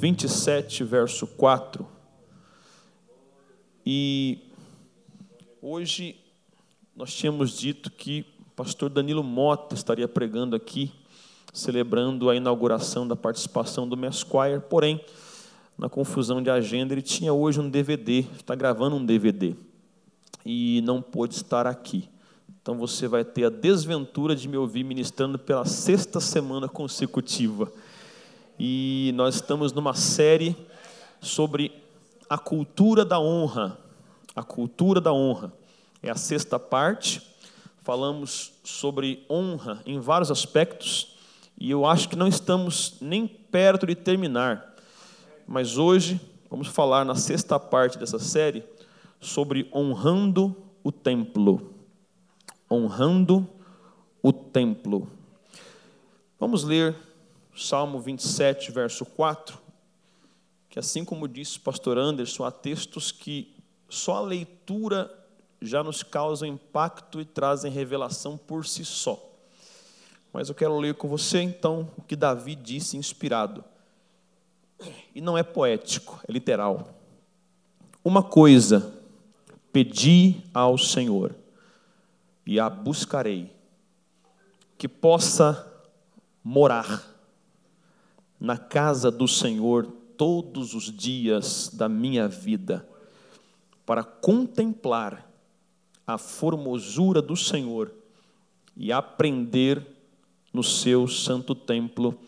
27, verso 4. E hoje nós tínhamos dito que o pastor Danilo Mota estaria pregando aqui, celebrando a inauguração da participação do Mesquire, porém, na confusão de agenda, ele tinha hoje um DVD, está gravando um DVD, e não pôde estar aqui. Então você vai ter a desventura de me ouvir ministrando pela sexta semana consecutiva. E nós estamos numa série sobre a cultura da honra. A cultura da honra. É a sexta parte. Falamos sobre honra em vários aspectos. E eu acho que não estamos nem perto de terminar. Mas hoje vamos falar na sexta parte dessa série sobre honrando o templo. Honrando o templo. Vamos ler Salmo 27, verso 4, que assim como disse o pastor Anderson, há textos que só a leitura já nos causam impacto e trazem revelação por si só. Mas eu quero ler com você então o que Davi disse inspirado. E não é poético, é literal. Uma coisa pedi ao Senhor e a buscarei, que possa morar na casa do Senhor todos os dias da minha vida, para contemplar a formosura do Senhor e aprender no seu santo templo.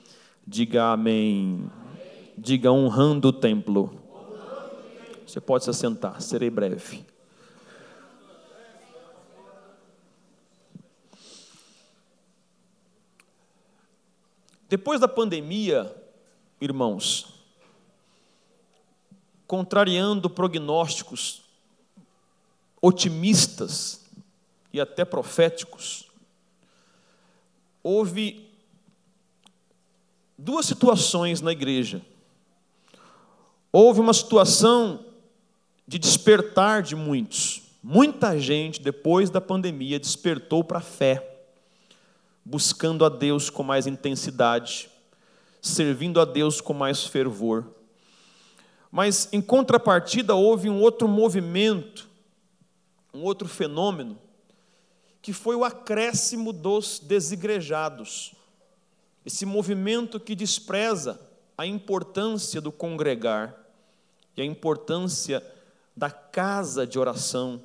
Diga amém. Diga honrando o templo. Você pode se assentar, serei breve. Depois da pandemia, irmãos, contrariando prognósticos otimistas e até proféticos, houve duas situações na igreja. Houve uma situação de despertar de muitos. Muita gente, depois da pandemia, despertou para a fé, buscando a Deus com mais intensidade, servindo a Deus com mais fervor. Mas, em contrapartida, houve um outro movimento, um outro fenômeno, que foi o acréscimo dos desigrejados. Esse movimento que despreza a importância do congregar e a importância da casa de oração,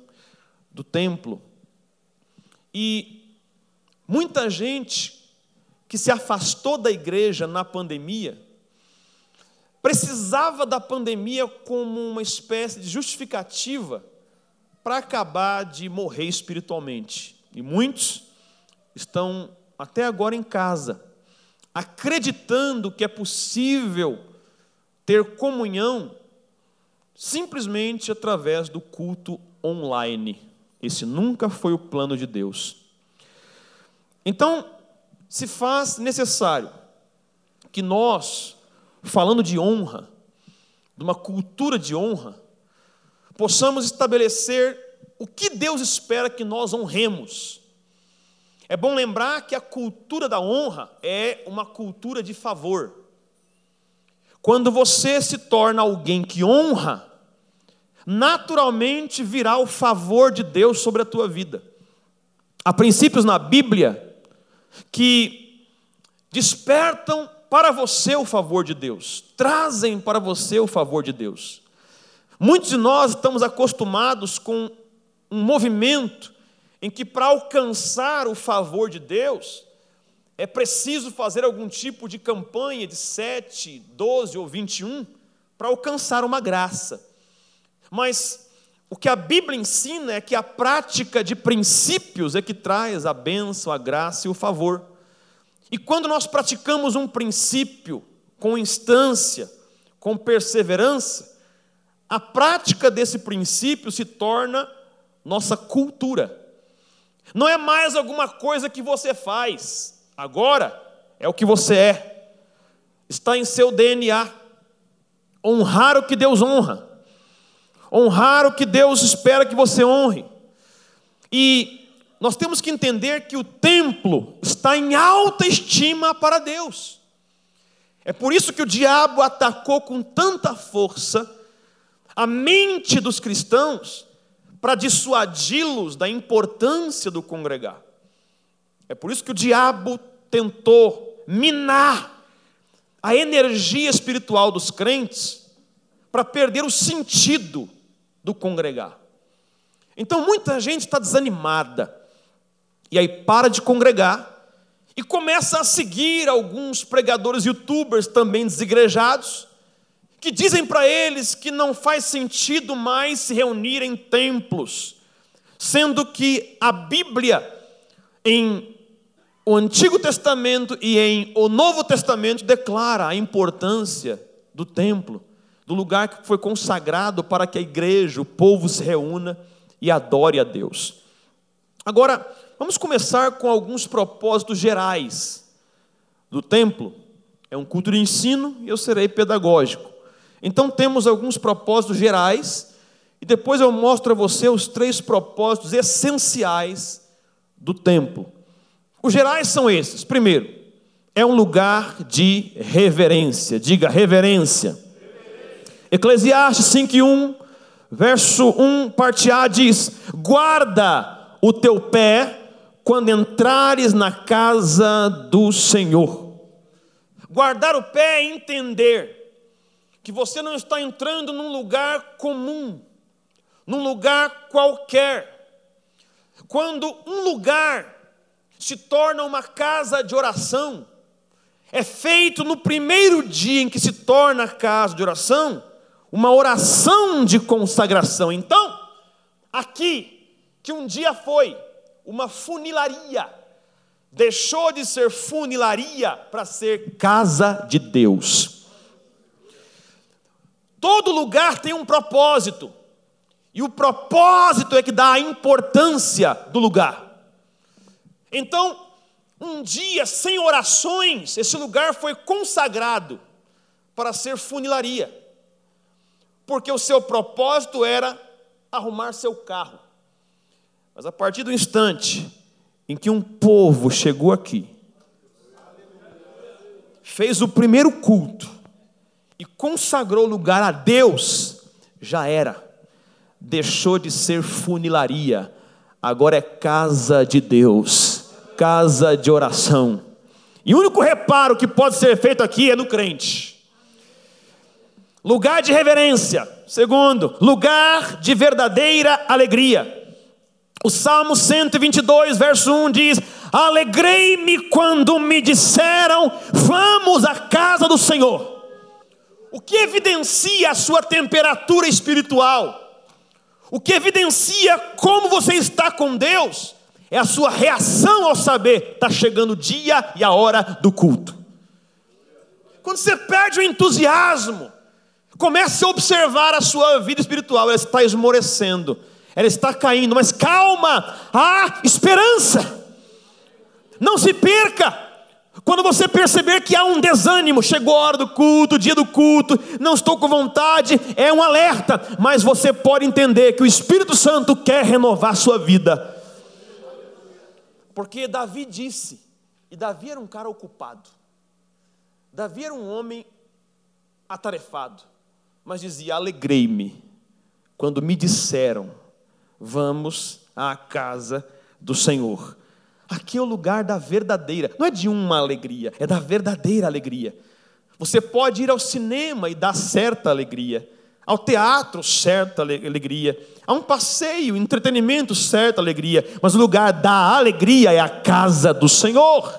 do templo. E muita gente que se afastou da igreja na pandemia, precisava da pandemia como uma espécie de justificativa para acabar de morrer espiritualmente. E muitos estão até agora em casa, acreditando que é possível ter comunhão simplesmente através do culto online. Esse nunca foi o plano de Deus. Então, se faz necessário que nós, falando de honra, de uma cultura de honra, possamos estabelecer o que Deus espera que nós honremos. É bom lembrar que a cultura da honra é uma cultura de favor. Quando você se torna alguém que honra, naturalmente virá o favor de Deus sobre a tua vida. Há princípios na Bíblia que despertam para você o favor de Deus, trazem para você o favor de Deus. Muitos de nós estamos acostumados com um movimento em que, para alcançar o favor de Deus, é preciso fazer algum tipo de campanha de 7, 12 ou 21 para alcançar uma graça. Mas o que a Bíblia ensina é que a prática de princípios é que traz a bênção, a graça e o favor. E quando nós praticamos um princípio com instância, com perseverança, a prática desse princípio se torna nossa cultura. Não é mais alguma coisa que você faz, agora é o que você é, está em seu DNA. Honrar o que Deus honra honrar o que Deus espera que você honre. E nós temos que entender que o templo está em alta estima para Deus. É por isso que o diabo atacou com tanta força a mente dos cristãos para dissuadi-los da importância do congregar. É por isso que o diabo tentou minar a energia espiritual dos crentes para perder o sentido do congregar. Então muita gente está desanimada e aí para de congregar e começa a seguir alguns pregadores youtubers também desigrejados que dizem para eles que não faz sentido mais se reunir em templos, sendo que a Bíblia em o Antigo Testamento e em o Novo Testamento declara a importância do templo, do lugar que foi consagrado para que a igreja, o povo se reúna e adore a Deus. Agora, vamos começar com alguns propósitos gerais do templo. É um culto de ensino e eu serei pedagógico. Então temos alguns propósitos gerais e depois eu mostro a você os três propósitos essenciais do templo. Os gerais são esses. Primeiro, é um lugar de reverência. Diga reverência. Eclesiastes 5:1, verso 1, parte A diz: "Guarda o teu pé quando entrares na casa do Senhor". Guardar o pé é entender que você não está entrando num lugar comum, num lugar qualquer. Quando um lugar se torna uma casa de oração, é feito no primeiro dia em que se torna casa de oração, uma oração de consagração. Então, aqui, que um dia foi uma funilaria, deixou de ser funilaria para ser casa de Deus. Todo lugar tem um propósito. E o propósito é que dá a importância do lugar. Então, um dia sem orações, esse lugar foi consagrado para ser funilaria. Porque o seu propósito era arrumar seu carro. Mas a partir do instante em que um povo chegou aqui, fez o primeiro culto, e consagrou lugar a Deus, já era. Deixou de ser funilaria, agora é casa de Deus, casa de oração. E o único reparo que pode ser feito aqui é no crente. Lugar de reverência. Segundo, lugar de verdadeira alegria. O Salmo 122, verso 1 diz: Alegrei-me quando me disseram, vamos à casa do Senhor. O que evidencia a sua temperatura espiritual? O que evidencia como você está com Deus? É a sua reação ao saber está chegando o dia e a hora do culto. Quando você perde o entusiasmo, comece a observar a sua vida espiritual, ela está esmorecendo, ela está caindo, mas calma, há esperança. Não se perca, quando você perceber que há um desânimo, chegou a hora do culto, dia do culto, não estou com vontade, é um alerta, mas você pode entender que o Espírito Santo quer renovar a sua vida. Porque Davi disse, e Davi era um cara ocupado, Davi era um homem atarefado, mas dizia: Alegrei-me quando me disseram, vamos à casa do Senhor. Aqui é o lugar da verdadeira, não é de uma alegria, é da verdadeira alegria. Você pode ir ao cinema e dar certa alegria, ao teatro, certa alegria, a um passeio, entretenimento, certa alegria, mas o lugar da alegria é a casa do Senhor.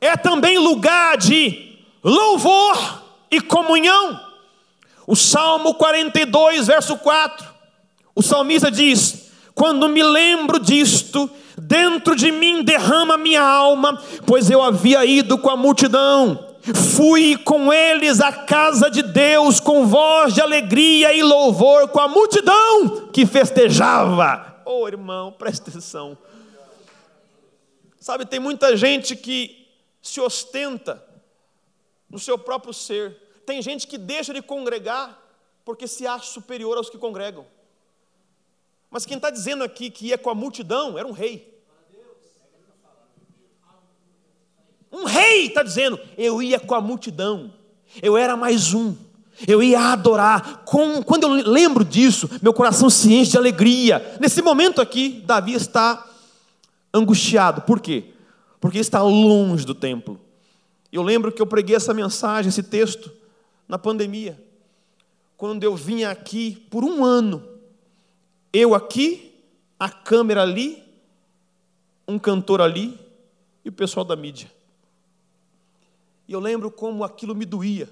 É também lugar de louvor e comunhão. O Salmo 42, verso 4, o salmista diz: Quando me lembro disto, Dentro de mim derrama minha alma, pois eu havia ido com a multidão. Fui com eles à casa de Deus com voz de alegria e louvor, com a multidão que festejava. Oh, irmão, presta atenção. Sabe, tem muita gente que se ostenta no seu próprio ser. Tem gente que deixa de congregar porque se acha superior aos que congregam. Mas quem está dizendo aqui que ia com a multidão era um rei. Um rei está dizendo: eu ia com a multidão, eu era mais um, eu ia adorar. Quando eu lembro disso, meu coração se enche de alegria. Nesse momento aqui, Davi está angustiado. Por quê? Porque está longe do templo. Eu lembro que eu preguei essa mensagem, esse texto, na pandemia. Quando eu vinha aqui por um ano, eu aqui, a câmera ali, um cantor ali e o pessoal da mídia. E eu lembro como aquilo me doía.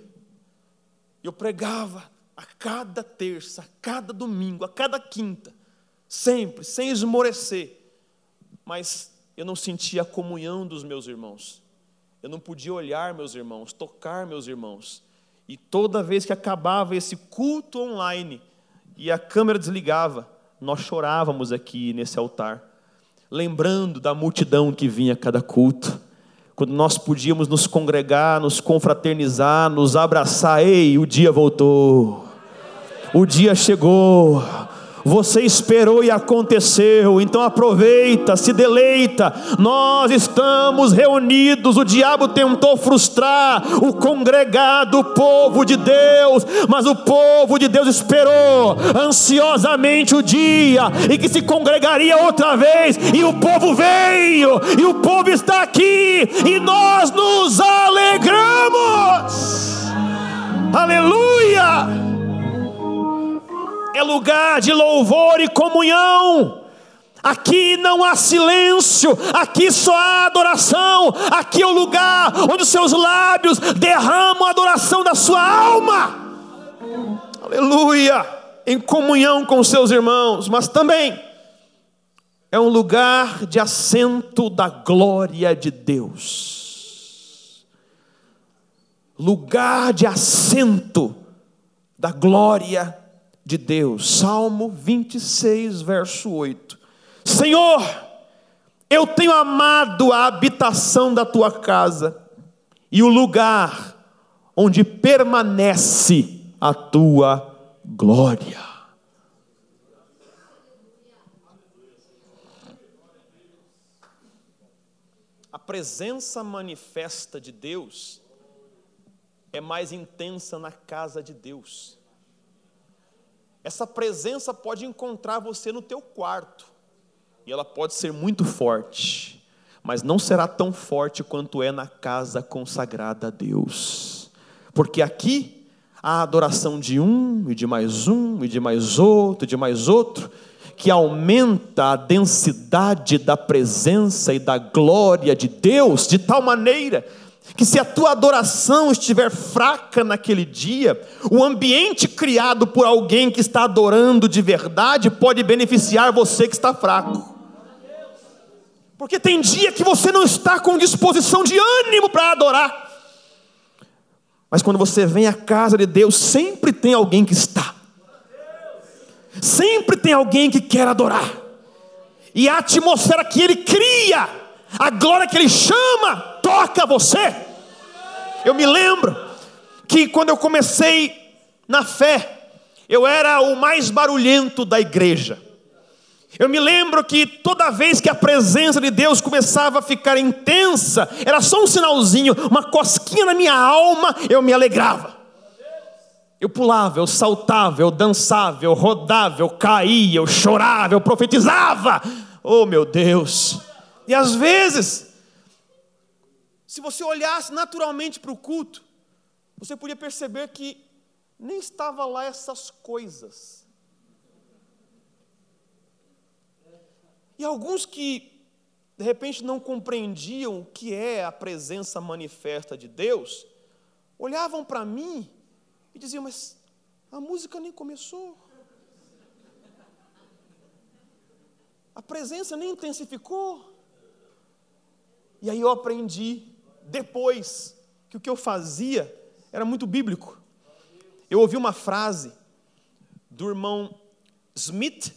Eu pregava a cada terça, a cada domingo, a cada quinta, sempre, sem esmorecer. Mas eu não sentia a comunhão dos meus irmãos. Eu não podia olhar meus irmãos, tocar meus irmãos. E toda vez que acabava esse culto online e a câmera desligava, nós chorávamos aqui nesse altar, lembrando da multidão que vinha a cada culto. Quando nós podíamos nos congregar, nos confraternizar, nos abraçar, ei, o dia voltou. O dia chegou. Você esperou e aconteceu, então aproveita, se deleita. Nós estamos reunidos. O diabo tentou frustrar o congregado, o povo de Deus, mas o povo de Deus esperou ansiosamente o dia e que se congregaria outra vez, e o povo veio, e o povo está aqui, e nós nos alegramos. Aleluia! É lugar de louvor e comunhão. Aqui não há silêncio, aqui só há adoração. Aqui é o lugar onde os seus lábios derramam a adoração da sua alma. Aleluia! Em comunhão com seus irmãos, mas também é um lugar de assento da glória de Deus. Lugar de assento da glória de Deus. Salmo 26, verso 8. Senhor, eu tenho amado a habitação da tua casa e o lugar onde permanece a tua glória. A presença manifesta de Deus é mais intensa na casa de Deus. Essa presença pode encontrar você no teu quarto. E ela pode ser muito forte, mas não será tão forte quanto é na casa consagrada a Deus. Porque aqui a adoração de um e de mais um e de mais outro e de mais outro, que aumenta a densidade da presença e da glória de Deus de tal maneira que se a tua adoração estiver fraca naquele dia, o ambiente criado por alguém que está adorando de verdade pode beneficiar você que está fraco. Porque tem dia que você não está com disposição de ânimo para adorar. Mas quando você vem à casa de Deus, sempre tem alguém que está. Sempre tem alguém que quer adorar. E a atmosfera que ele cria, a glória que ele chama, toca você. Eu me lembro que quando eu comecei na fé, eu era o mais barulhento da igreja. Eu me lembro que toda vez que a presença de Deus começava a ficar intensa, era só um sinalzinho, uma cosquinha na minha alma, eu me alegrava. Eu pulava, eu saltava, eu dançava, eu rodava, eu caía, eu chorava, eu profetizava. Oh meu Deus! E às vezes se você olhasse naturalmente para o culto, você podia perceber que nem estava lá essas coisas. E alguns que de repente não compreendiam o que é a presença manifesta de Deus, olhavam para mim e diziam: Mas a música nem começou. A presença nem intensificou. E aí eu aprendi depois que o que eu fazia era muito bíblico. Eu ouvi uma frase do irmão Smith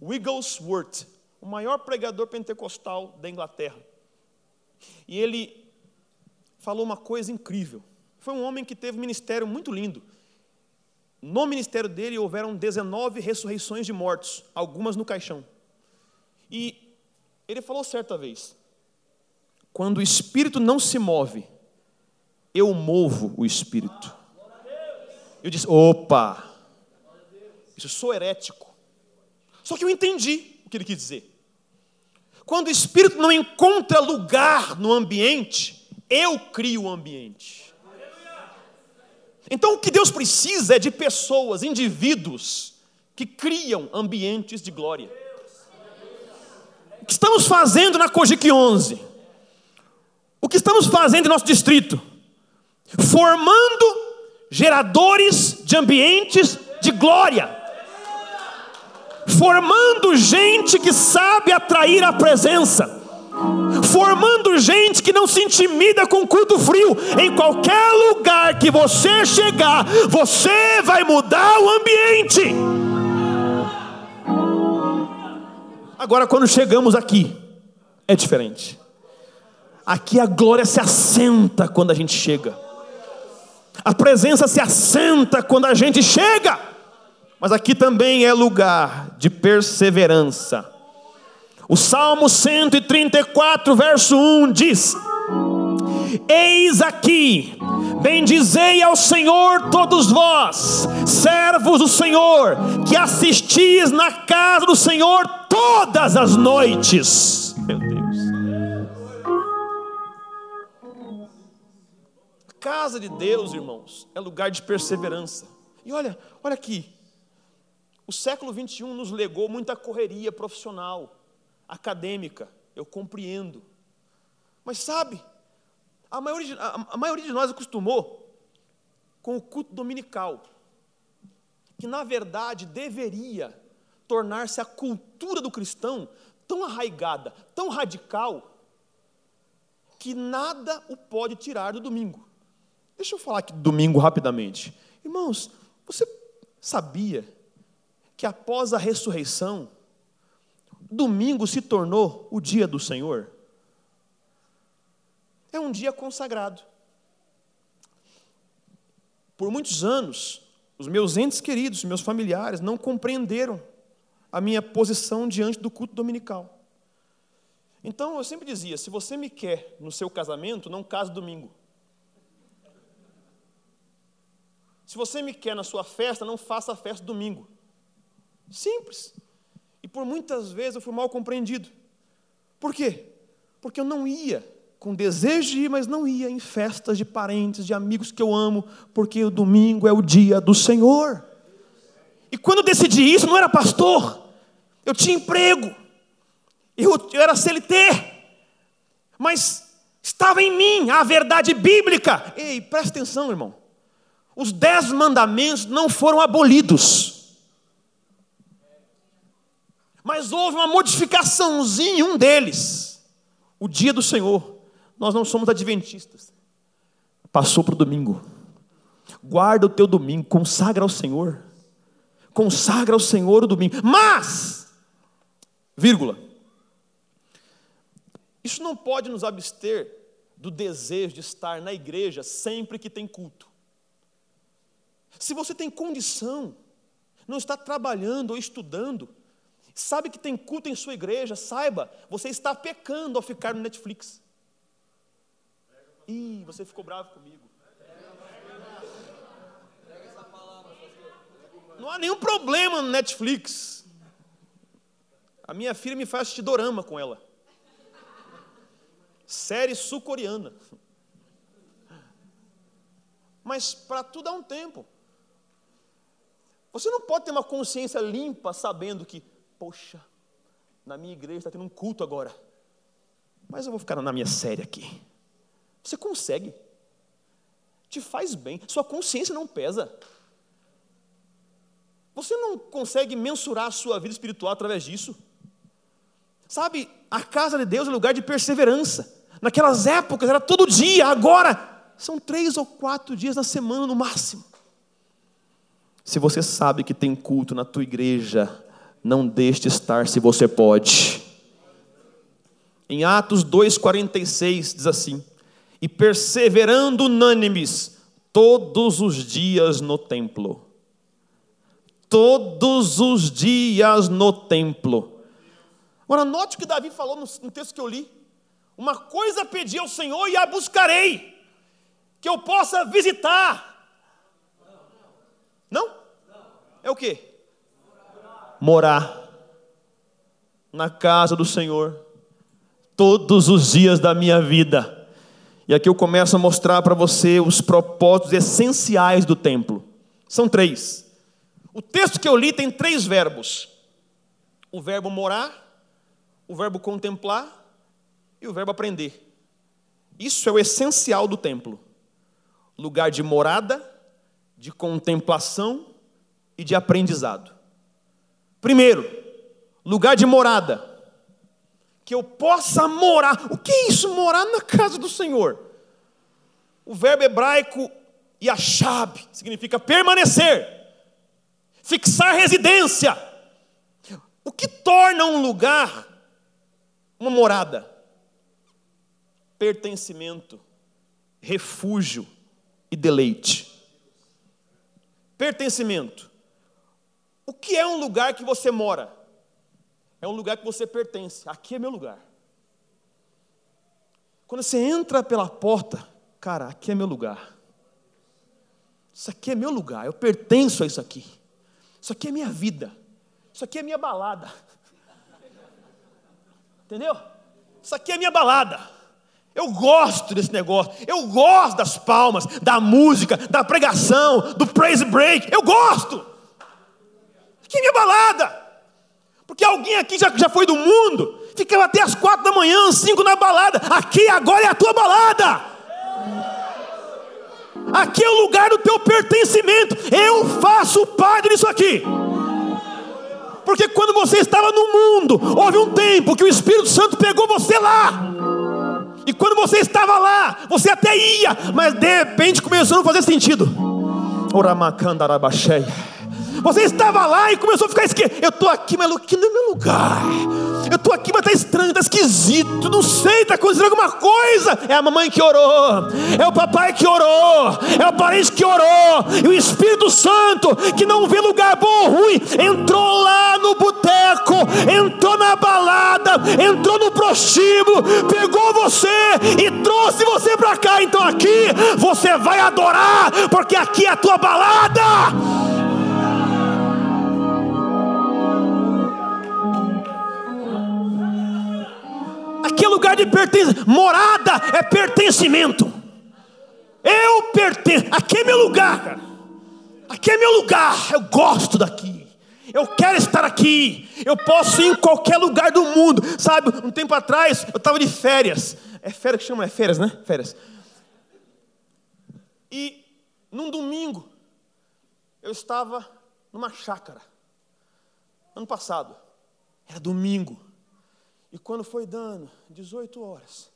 Wigglesworth, o maior pregador pentecostal da Inglaterra. E ele falou uma coisa incrível. Foi um homem que teve um ministério muito lindo. No ministério dele houveram 19 ressurreições de mortos, algumas no caixão. E ele falou certa vez: Quando o espírito não se move, eu movo o espírito. Eu disse: opa, isso sou herético. Só que eu entendi o que ele quis dizer. Quando o espírito não encontra lugar no ambiente, eu crio o ambiente. Então o que Deus precisa é de pessoas, indivíduos, que criam ambientes de glória. O que estamos fazendo na Cogic 11? O que estamos fazendo em nosso distrito? Formando geradores de ambientes de glória formando gente que sabe atrair a presença, formando gente que não se intimida com culto frio. Em qualquer lugar que você chegar, você vai mudar o ambiente. Agora, quando chegamos aqui, é diferente. Aqui a glória se assenta quando a gente chega. A presença se assenta quando a gente chega. Mas aqui também é lugar de perseverança. O Salmo 134, verso 1 diz: Eis aqui, bendizei ao Senhor todos vós, servos do Senhor, que assistis na casa do Senhor todas as noites. Meu Deus. Casa de Deus, irmãos, é lugar de perseverança. E olha, olha aqui, o século 21 nos legou muita correria profissional, acadêmica, eu compreendo. Mas sabe, a maioria, a, a maioria de nós acostumou com o culto dominical, que na verdade deveria tornar-se a cultura do cristão tão arraigada, tão radical, que nada o pode tirar do domingo. Deixa eu falar aqui do domingo rapidamente. Irmãos, você sabia que após a ressurreição, domingo se tornou o dia do Senhor. É um dia consagrado. Por muitos anos, os meus entes queridos, meus familiares, não compreenderam a minha posição diante do culto dominical. Então eu sempre dizia: se você me quer no seu casamento, não case domingo. Se você me quer na sua festa, não faça a festa domingo. Simples. E por muitas vezes eu fui mal compreendido. Por quê? Porque eu não ia com desejo de ir, mas não ia em festas de parentes, de amigos que eu amo, porque o domingo é o dia do Senhor. E quando eu decidi isso, não era pastor, eu tinha emprego, eu, eu era CLT, mas estava em mim a verdade bíblica. Ei, presta atenção, irmão. Os dez mandamentos não foram abolidos. Mas houve uma modificaçãozinha em um deles. O dia do Senhor. Nós não somos adventistas. Passou para o domingo. Guarda o teu domingo, consagra ao Senhor. Consagra ao Senhor o domingo. Mas, vírgula, isso não pode nos abster do desejo de estar na igreja sempre que tem culto. Se você tem condição, não está trabalhando ou estudando, Sabe que tem culto em sua igreja, saiba, você está pecando ao ficar no Netflix. Ih, você ficou bravo comigo. Não há nenhum problema no Netflix. A minha filha me faz assistir dorama com ela. Série sul-coreana. Mas para tudo há um tempo. Você não pode ter uma consciência limpa sabendo que poxa, na minha igreja está tendo um culto agora, mas eu vou ficar na minha série aqui. Você consegue, te faz bem, sua consciência não pesa. Você não consegue mensurar a sua vida espiritual através disso. Sabe, a casa de Deus é lugar de perseverança. Naquelas épocas era todo dia, agora são três ou quatro dias na semana no máximo. Se você sabe que tem culto na tua igreja, não deixe de estar se você pode. Em Atos 2,46 diz assim: E perseverando unânimes todos os dias no templo. Todos os dias no templo. Agora, note o que Davi falou no texto que eu li. Uma coisa pedi ao Senhor e a buscarei, que eu possa visitar. Não? É o que? Morar na casa do Senhor todos os dias da minha vida. E aqui eu começo a mostrar para você os propósitos essenciais do templo. São três. O texto que eu li tem três verbos: o verbo morar, o verbo contemplar e o verbo aprender. Isso é o essencial do templo: lugar de morada, de contemplação e de aprendizado. Primeiro, lugar de morada. Que eu possa morar. O que é isso, morar na casa do Senhor? O verbo hebraico yashab significa permanecer, fixar residência. O que torna um lugar uma morada? pertencimento, refúgio e deleite. Pertencimento. O que é um lugar que você mora? É um lugar que você pertence. Aqui é meu lugar. Quando você entra pela porta, cara, aqui é meu lugar. Isso aqui é meu lugar, eu pertenço a isso aqui. Isso aqui é minha vida. Isso aqui é minha balada. Entendeu? Isso aqui é minha balada. Eu gosto desse negócio, eu gosto das palmas, da música, da pregação, do praise break, eu gosto. É minha balada. Porque alguém aqui já, já foi do mundo, ficava até as quatro da manhã, cinco na balada. Aqui agora é a tua balada. Aqui é o lugar do teu pertencimento. Eu faço parte disso aqui. Porque quando você estava no mundo, houve um tempo que o Espírito Santo pegou você lá. E quando você estava lá, você até ia, mas de repente começou a não fazer sentido. Você estava lá e começou a ficar esquecido. Eu estou aqui, mas aqui não é meu lugar. Eu estou aqui, mas está estranho, está esquisito. Não sei, está acontecendo alguma coisa. É a mamãe que orou, é o papai que orou, é o parente que orou. E o Espírito Santo, que não vê lugar bom ou ruim, entrou lá no boteco, entrou na balada, entrou no prostíbulo, pegou você e trouxe você para cá. Então aqui você vai adorar, porque aqui é a tua balada. Aqui é lugar de pertencimento. Morada é pertencimento. Eu pertenço. Aqui é meu lugar. Aqui é meu lugar. Eu gosto daqui. Eu quero estar aqui. Eu posso ir em qualquer lugar do mundo. Sabe, um tempo atrás eu estava de férias. É férias que chama? É férias, né? Férias. E num domingo eu estava numa chácara. Ano passado. Era domingo. E quando foi dando 18 horas,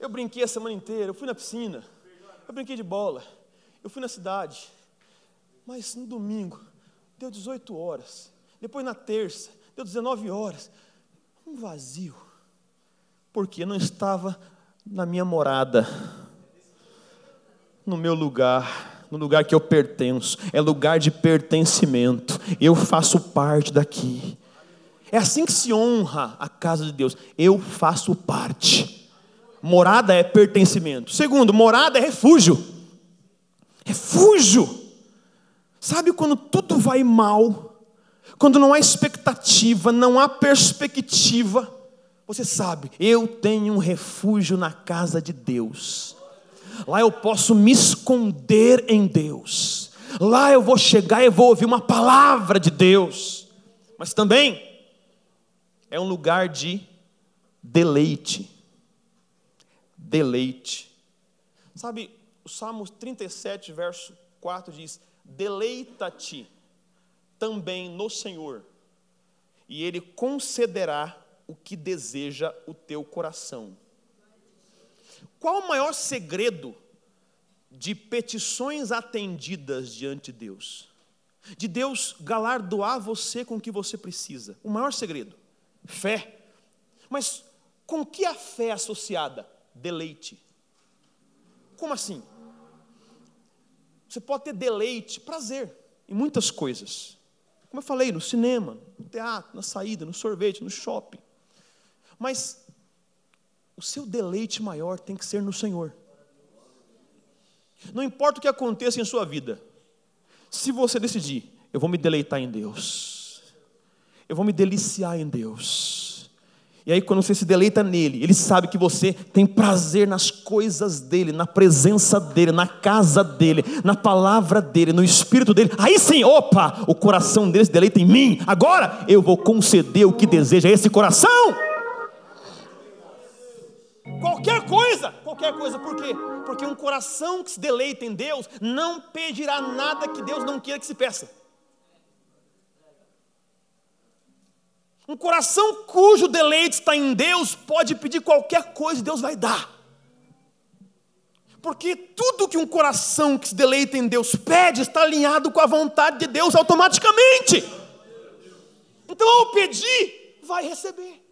Eu brinquei a semana inteira, eu fui na piscina, eu brinquei de bola, eu fui na cidade. Mas no domingo, deu 18 horas. Depois na terça, deu 19 horas. Um vazio. Porque não estava na minha morada no meu lugar, no lugar que eu pertenço, é lugar de pertencimento, eu faço parte daqui. É assim que se honra a casa de Deus, eu faço parte. Morada é pertencimento. Segundo, morada é refúgio. Refúgio. Sabe quando tudo vai mal, quando não há expectativa, não há perspectiva, você sabe, eu tenho um refúgio na casa de Deus. Lá eu posso me esconder em Deus. Lá eu vou chegar e vou ouvir uma palavra de Deus. Mas também é um lugar de deleite. Deleite. Sabe, o Salmo 37, verso 4 diz: Deleita-te também no Senhor, e Ele concederá o que deseja o teu coração. Qual o maior segredo de petições atendidas diante de Deus? De Deus galardoar você com o que você precisa. O maior segredo: fé. Mas com que a fé é associada? Deleite. Como assim? Você pode ter deleite, prazer em muitas coisas. Como eu falei, no cinema, no teatro, na saída, no sorvete, no shopping. Mas o seu deleite maior tem que ser no Senhor. Não importa o que aconteça em sua vida, se você decidir, eu vou me deleitar em Deus, eu vou me deliciar em Deus. E aí, quando você se deleita nele, ele sabe que você tem prazer nas coisas dele, na presença dele, na casa dele, na palavra dele, no espírito dele. Aí sim, opa, o coração dele se deleita em mim. Agora eu vou conceder o que deseja esse coração. Qualquer coisa, qualquer coisa, por quê? Porque um coração que se deleita em Deus não pedirá nada que Deus não queira que se peça. Um coração cujo deleite está em Deus pode pedir qualquer coisa, Deus vai dar. Porque tudo que um coração que se deleita em Deus pede está alinhado com a vontade de Deus automaticamente. Então, ao pedir, vai receber.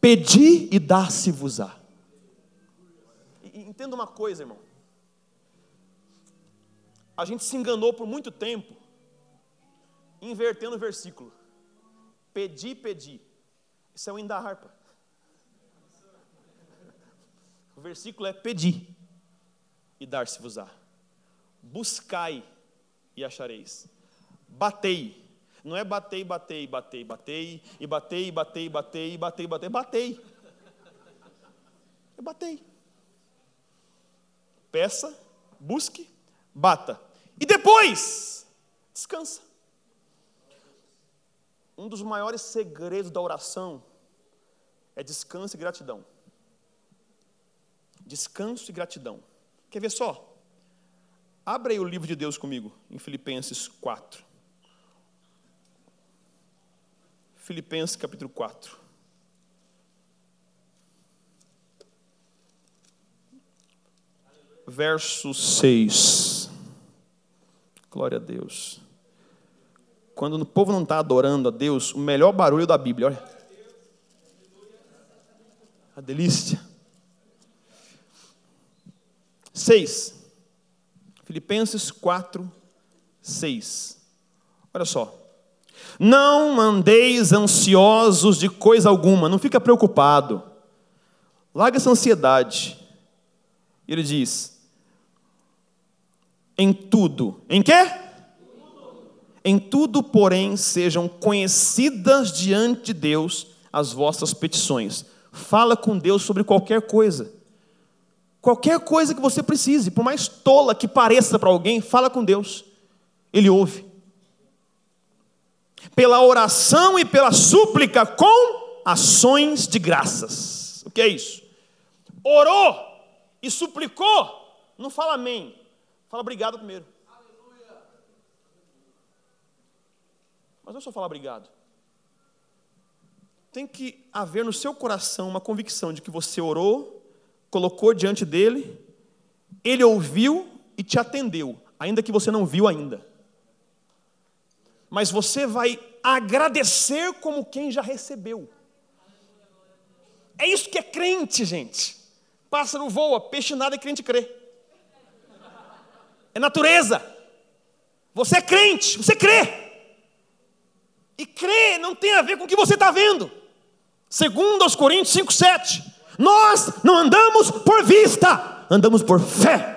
Pedi e dar-se-vos-á. Entenda uma coisa, irmão. A gente se enganou por muito tempo, invertendo o versículo. Pedi, pedi. Isso é o da harpa. O versículo é pedi e dar-se-vos-á. Buscai e achareis. Batei não é batei, batei, batei, batei, e batei, batei, batei, batei, batei, batei. É batei. Peça, busque, bata. E depois, descansa. Um dos maiores segredos da oração é descanso e gratidão. Descanso e gratidão. Quer ver só? Abra aí o livro de Deus comigo, em Filipenses 4. Filipenses capítulo 4. Verso 6. Glória a Deus. Quando o povo não está adorando a Deus, o melhor barulho da Bíblia, olha. A delícia. 6. Filipenses 4, 6. Olha só. Não andeis ansiosos de coisa alguma, não fica preocupado. Larga essa ansiedade. Ele diz: Em tudo. Em quê? Em tudo, porém, sejam conhecidas diante de Deus as vossas petições. Fala com Deus sobre qualquer coisa. Qualquer coisa que você precise, por mais tola que pareça para alguém, fala com Deus. Ele ouve pela oração e pela súplica com ações de graças. O que é isso? Orou e suplicou, não fala amém, fala obrigado primeiro. Mas não é só falar obrigado. Tem que haver no seu coração uma convicção de que você orou, colocou diante dele, ele ouviu e te atendeu, ainda que você não viu ainda mas você vai agradecer como quem já recebeu. É isso que é crente, gente. Pássaro voa, peixe nada e crente crê. É natureza. Você é crente, você crê. E crer não tem a ver com o que você está vendo. Segundo aos Coríntios 5, 7. Nós não andamos por vista, andamos por fé.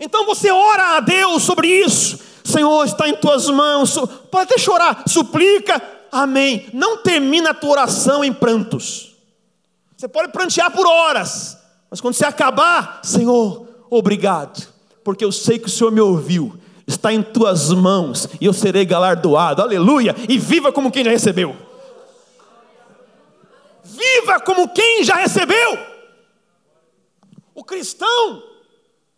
Então você ora a Deus sobre isso. Senhor, está em tuas mãos. Pode até chorar, suplica, amém. Não termina a tua oração em prantos. Você pode prantear por horas, mas quando você acabar, Senhor, obrigado, porque eu sei que o Senhor me ouviu. Está em tuas mãos e eu serei galardoado. Aleluia! E viva como quem já recebeu. Viva como quem já recebeu. O cristão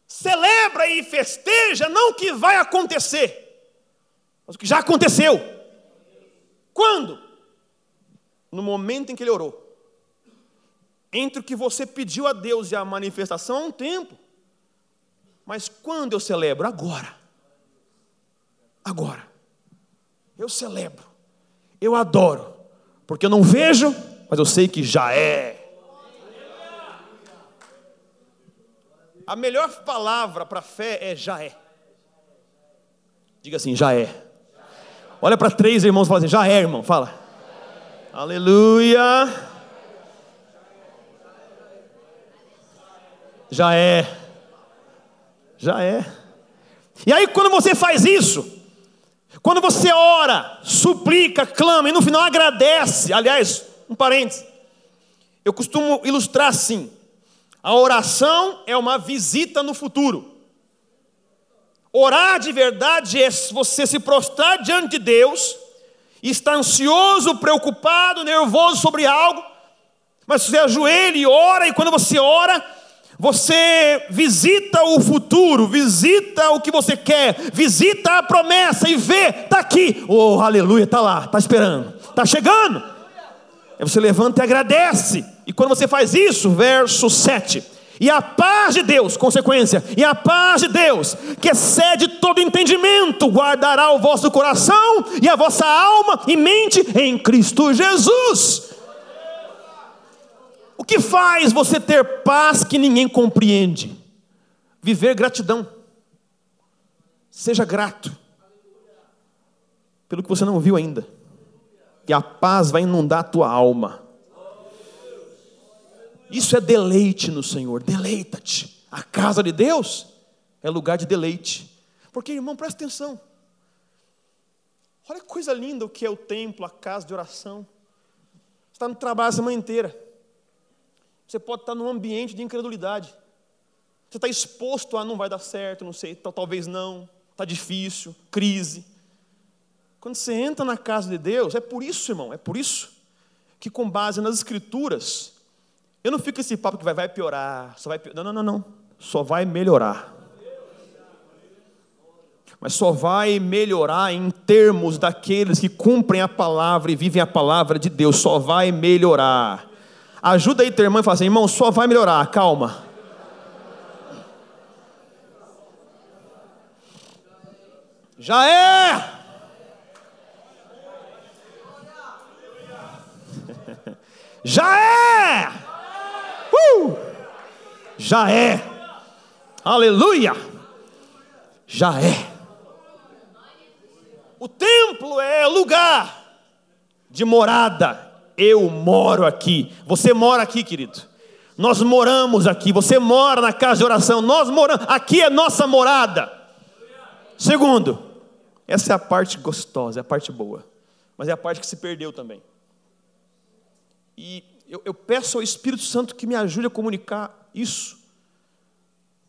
celebra e festeja não o que vai acontecer, mas o que já aconteceu. Quando? No momento em que ele orou. Entre o que você pediu a Deus e a manifestação há um tempo. Mas quando eu celebro? Agora. Agora. Eu celebro. Eu adoro. Porque eu não vejo, mas eu sei que já é. A melhor palavra para fé é já é. Diga assim, já é. Olha para três irmãos e fala assim, já é, irmão. Fala. Aleluia. Já é. Já é. E aí, quando você faz isso, quando você ora, suplica, clama e no final agradece, aliás, um parênteses, eu costumo ilustrar assim: a oração é uma visita no futuro. Orar de verdade é você se prostrar diante de Deus, está ansioso, preocupado, nervoso sobre algo, mas você ajoelha e ora, e quando você ora, você visita o futuro, visita o que você quer, visita a promessa e vê, está aqui, oh aleluia, está lá, está esperando, está chegando. Aí você levanta e agradece, e quando você faz isso, verso 7, e a paz de Deus, consequência, e a paz de Deus, que excede todo entendimento, guardará o vosso coração e a vossa alma e mente em Cristo Jesus. O que faz você ter paz que ninguém compreende? Viver gratidão. Seja grato pelo que você não viu ainda. E a paz vai inundar a tua alma. Isso é deleite no Senhor. Deleita-te. A casa de Deus é lugar de deleite. Porque, irmão, presta atenção. Olha que coisa linda o que é o templo, a casa de oração. Você está no trabalho a semana inteira. Você pode estar num ambiente de incredulidade. Você está exposto a não vai dar certo, não sei, talvez não, está difícil, crise. Quando você entra na casa de Deus, é por isso, irmão, é por isso que com base nas escrituras, eu não fico esse papo que vai, vai piorar, só vai piorar. Não, não, não, não. Só vai melhorar. Mas só vai melhorar em termos daqueles que cumprem a palavra e vivem a palavra de Deus. Só vai melhorar. Ajuda aí teu irmão e fala assim, irmão, só vai melhorar, calma. Já é! Já é! Uh! Já é! Aleluia! Já é! O templo é lugar de morada eu moro aqui. Você mora aqui, querido. Nós moramos aqui. Você mora na casa de oração. Nós moramos. Aqui é nossa morada. Segundo, essa é a parte gostosa, é a parte boa. Mas é a parte que se perdeu também. E eu, eu peço ao Espírito Santo que me ajude a comunicar isso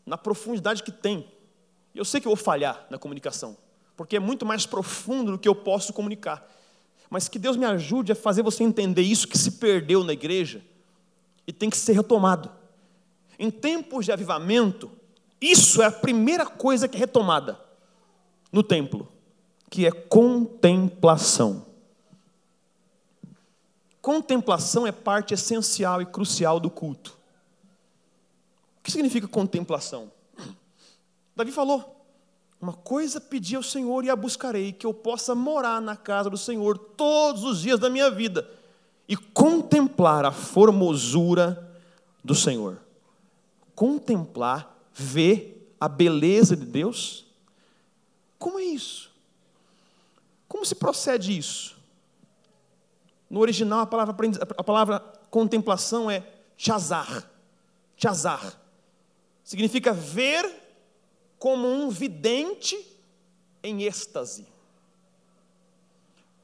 na profundidade que tem. Eu sei que eu vou falhar na comunicação, porque é muito mais profundo do que eu posso comunicar mas que Deus me ajude a fazer você entender isso que se perdeu na igreja e tem que ser retomado. Em tempos de avivamento, isso é a primeira coisa que é retomada no templo, que é contemplação. Contemplação é parte essencial e crucial do culto. O que significa contemplação? Davi falou: uma coisa pedi ao Senhor e a buscarei, que eu possa morar na casa do Senhor todos os dias da minha vida e contemplar a formosura do Senhor. Contemplar, ver a beleza de Deus. Como é isso? Como se procede isso? No original, a palavra, a palavra contemplação é chazar. Chazar. Significa ver como um vidente em êxtase.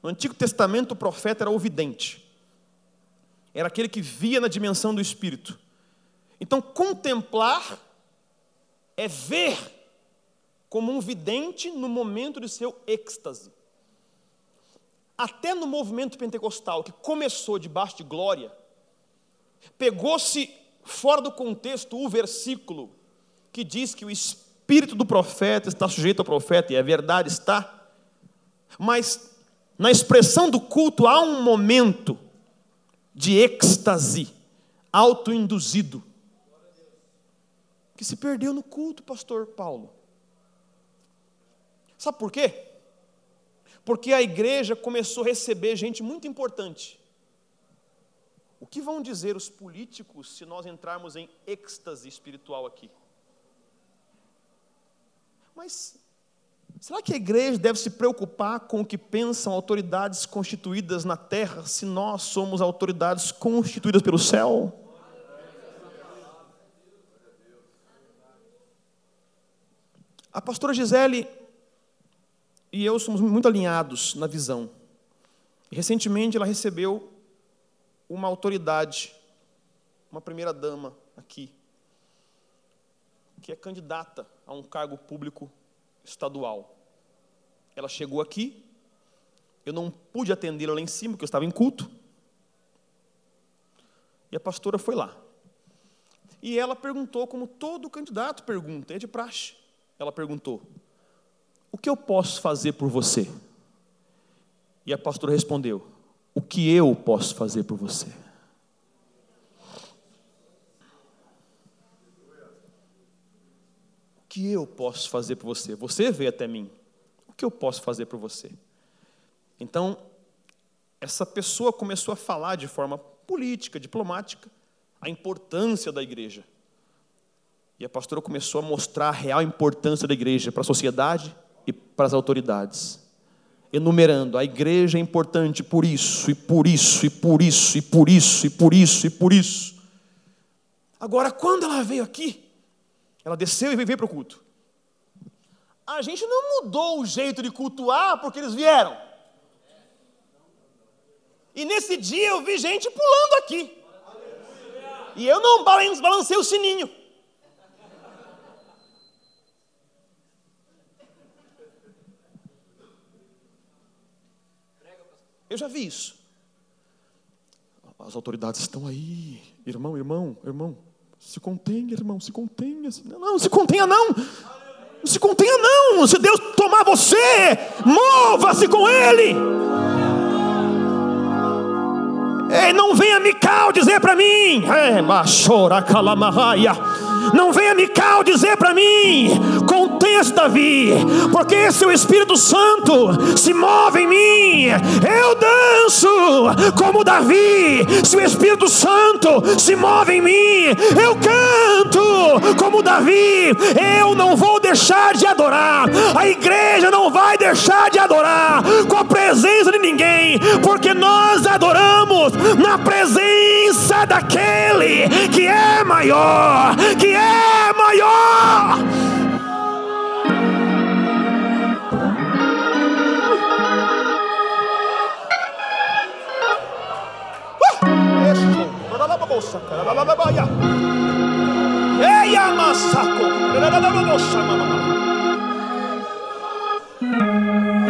No Antigo Testamento, o profeta era o vidente, era aquele que via na dimensão do espírito. Então, contemplar é ver como um vidente no momento de seu êxtase. Até no movimento pentecostal, que começou debaixo de glória, pegou-se fora do contexto o versículo que diz que o Espírito do profeta está sujeito ao profeta, e a verdade está. Mas na expressão do culto há um momento de êxtase autoinduzido que se perdeu no culto, pastor Paulo. Sabe por quê? Porque a igreja começou a receber gente muito importante. O que vão dizer os políticos se nós entrarmos em êxtase espiritual aqui? Mas será que a igreja deve se preocupar com o que pensam autoridades constituídas na terra, se nós somos autoridades constituídas pelo céu? A pastora Gisele e eu somos muito alinhados na visão. Recentemente ela recebeu uma autoridade, uma primeira dama aqui, que é candidata a um cargo público estadual. Ela chegou aqui, eu não pude atendê-la lá em cima, porque eu estava em culto. E a pastora foi lá. E ela perguntou, como todo candidato pergunta, é de praxe. Ela perguntou: O que eu posso fazer por você? E a pastora respondeu: O que eu posso fazer por você? O que eu posso fazer por você? Você veio até mim. O que eu posso fazer por você? Então, essa pessoa começou a falar de forma política, diplomática, a importância da igreja. E a pastora começou a mostrar a real importância da igreja para a sociedade e para as autoridades. Enumerando, a igreja é importante por isso, e por isso, e por isso, e por isso, e por isso, e por isso. Agora, quando ela veio aqui, ela desceu e veio para o culto. A gente não mudou o jeito de cultuar porque eles vieram. E nesse dia eu vi gente pulando aqui. E eu não balancei o sininho. Eu já vi isso. As autoridades estão aí, irmão, irmão, irmão. Se contenha, irmão, se contenha. Não, não se contenha, não. Não se contenha, não. Se Deus tomar você, mova-se com Ele. Ei, não venha Mical dizer para mim. É, machora calamaraia não venha Mical dizer para mim, contenha-se Davi, porque esse é o Espírito Santo se move em mim. Eu danço como Davi. Se o Espírito Santo se move em mim, eu canto como Davi. Eu não vou deixar de adorar. A igreja não vai deixar de adorar com a presença de ninguém, porque nós adoramos na presença daquele que é maior, que é maior.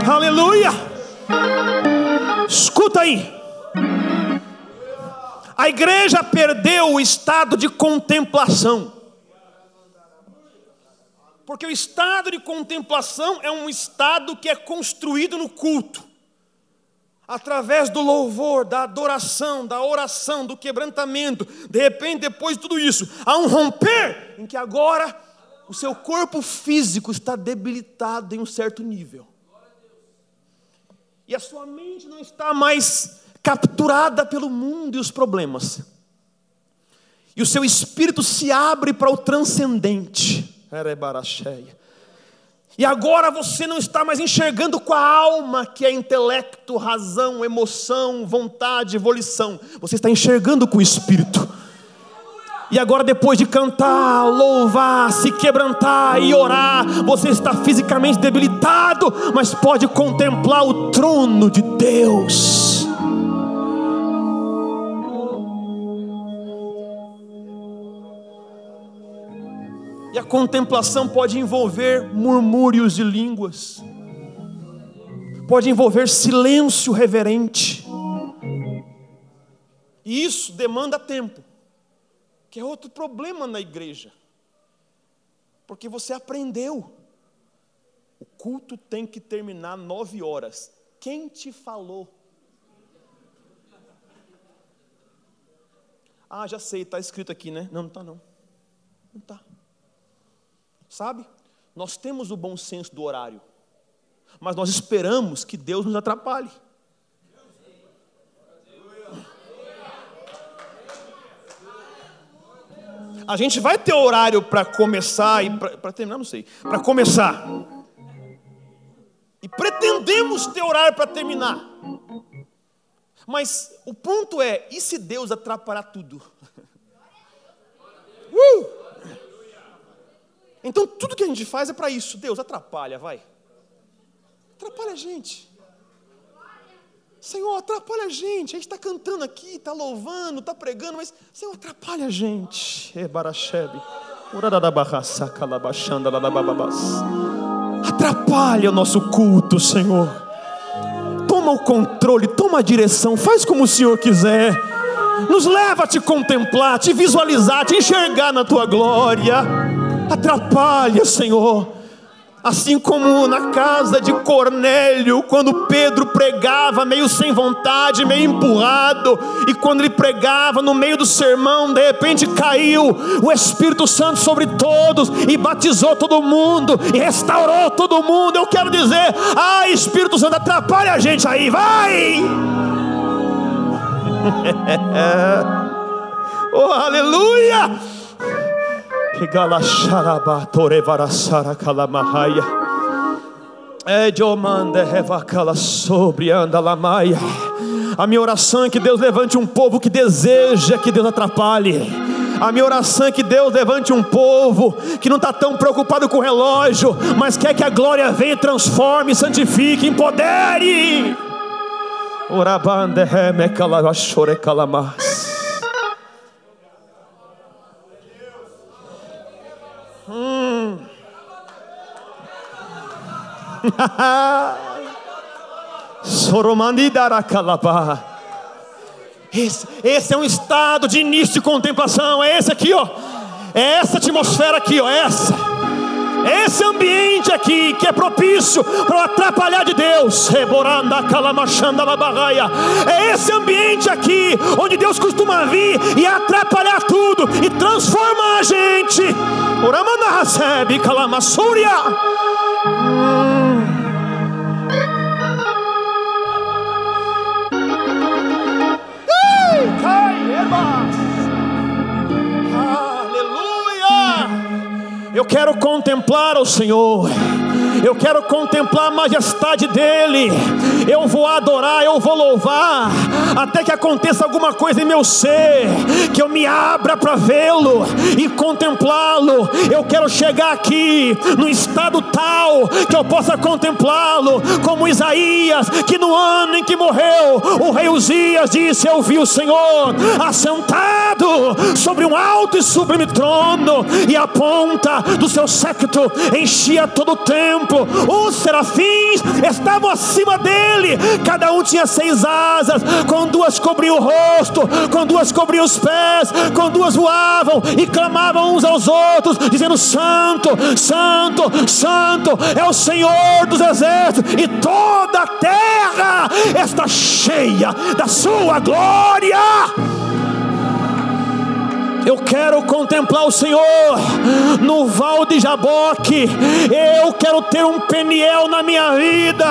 Aleluia. Escuta aí. A igreja perdeu o estado de contemplação. Porque o estado de contemplação é um estado que é construído no culto. Através do louvor, da adoração, da oração, do quebrantamento. De repente, depois de tudo isso, há um romper em que agora o seu corpo físico está debilitado em um certo nível. E a sua mente não está mais capturada pelo mundo e os problemas. E o seu espírito se abre para o transcendente. E agora você não está mais enxergando com a alma, que é intelecto, razão, emoção, vontade, volição. Você está enxergando com o espírito. E agora, depois de cantar, louvar, se quebrantar e orar, você está fisicamente debilitado, mas pode contemplar o trono de Deus. E a contemplação pode envolver murmúrios de línguas, pode envolver silêncio reverente. E isso demanda tempo, que é outro problema na igreja, porque você aprendeu. O culto tem que terminar nove horas. Quem te falou? Ah, já sei, está escrito aqui, né? Não, não está não. Não está. Sabe? Nós temos o bom senso do horário, mas nós esperamos que Deus nos atrapalhe. A gente vai ter horário para começar e para terminar, não sei. Para começar. E pretendemos ter horário para terminar. Mas o ponto é: e se Deus atrapalhar tudo? Uh! Então tudo que a gente faz é para isso. Deus atrapalha, vai. Atrapalha a gente. Senhor, atrapalha a gente. A gente está cantando aqui, está louvando, está pregando, mas Senhor, atrapalha a gente. Atrapalha o nosso culto, Senhor. Toma o controle, toma a direção, faz como o Senhor quiser. Nos leva a te contemplar, te visualizar, te enxergar na tua glória. Atrapalha, Senhor Assim como na casa de Cornélio, quando Pedro pregava meio sem vontade, meio empurrado, e quando ele pregava no meio do sermão, de repente caiu o Espírito Santo sobre todos e batizou todo mundo e restaurou todo mundo. Eu quero dizer, ah, Espírito Santo, atrapalha a gente aí, vai! oh, aleluia! A minha oração é que Deus levante um povo que deseja que Deus atrapalhe. A minha oração é que Deus levante um povo que não está tão preocupado com o relógio, mas quer que a glória venha, transforme, santifique, empodere. Orabande reme calabashore calamas. Esse, esse é um estado de início de contemplação. É esse aqui, ó. É essa atmosfera aqui, ó. É essa. É esse ambiente aqui que é propício para atrapalhar de Deus. É esse ambiente aqui onde Deus costuma vir e atrapalhar tudo e transformar a gente. Uramana recebe calamassúria. Aleluia! Eu quero contemplar o Senhor eu quero contemplar a majestade dEle, eu vou adorar, eu vou louvar, até que aconteça alguma coisa em meu ser, que eu me abra para vê-lo e contemplá-lo. Eu quero chegar aqui no estado tal que eu possa contemplá-lo, como Isaías, que no ano em que morreu, o rei Uzias disse: Eu vi o Senhor assentado sobre um alto e sublime trono, e a ponta do seu séquito enchia todo o templo, os serafins estavam acima dele, cada um tinha seis asas, com duas cobriam o rosto, com duas cobriam os pés, com duas voavam e clamavam uns aos outros, dizendo: Santo, Santo, Santo é o Senhor dos exércitos, e toda a terra está cheia da sua glória. Eu quero contemplar o Senhor no val de Jaboque. Eu quero ter um Peniel na minha vida.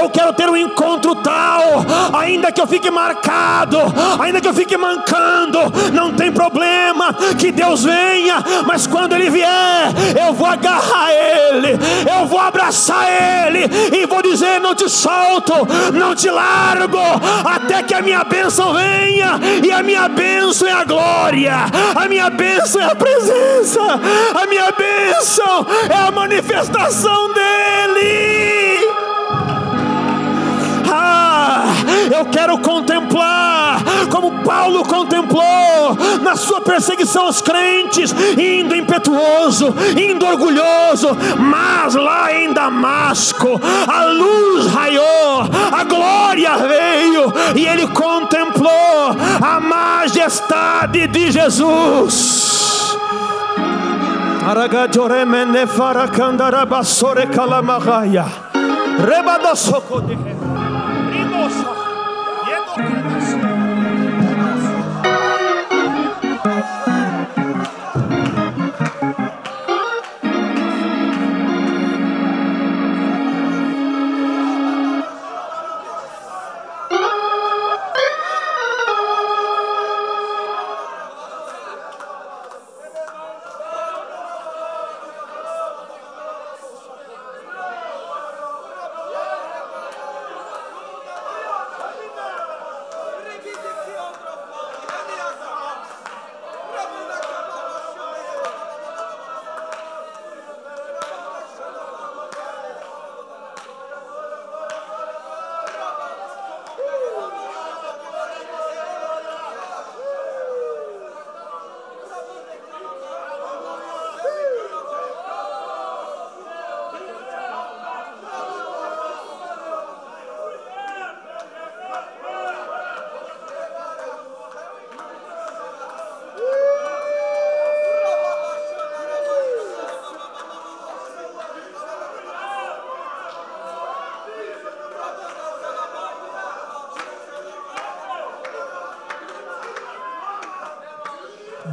Eu quero ter um encontro tal, ainda que eu fique marcado, ainda que eu fique mancando, não tem problema que Deus venha, mas quando Ele vier, eu vou agarrar Ele, eu vou abraçar Ele e vou dizer: Não te solto, não te largo, até que a minha bênção venha, e a minha bênção é a glória a minha bênção é a presença, a minha bênção é a manifestação dEle. Eu quero contemplar como Paulo contemplou na sua perseguição aos crentes, indo impetuoso, indo orgulhoso, mas lá em Damasco a luz raiou, a glória veio e ele contemplou a majestade de Jesus. Rebadosoko de Rimosa. Bye.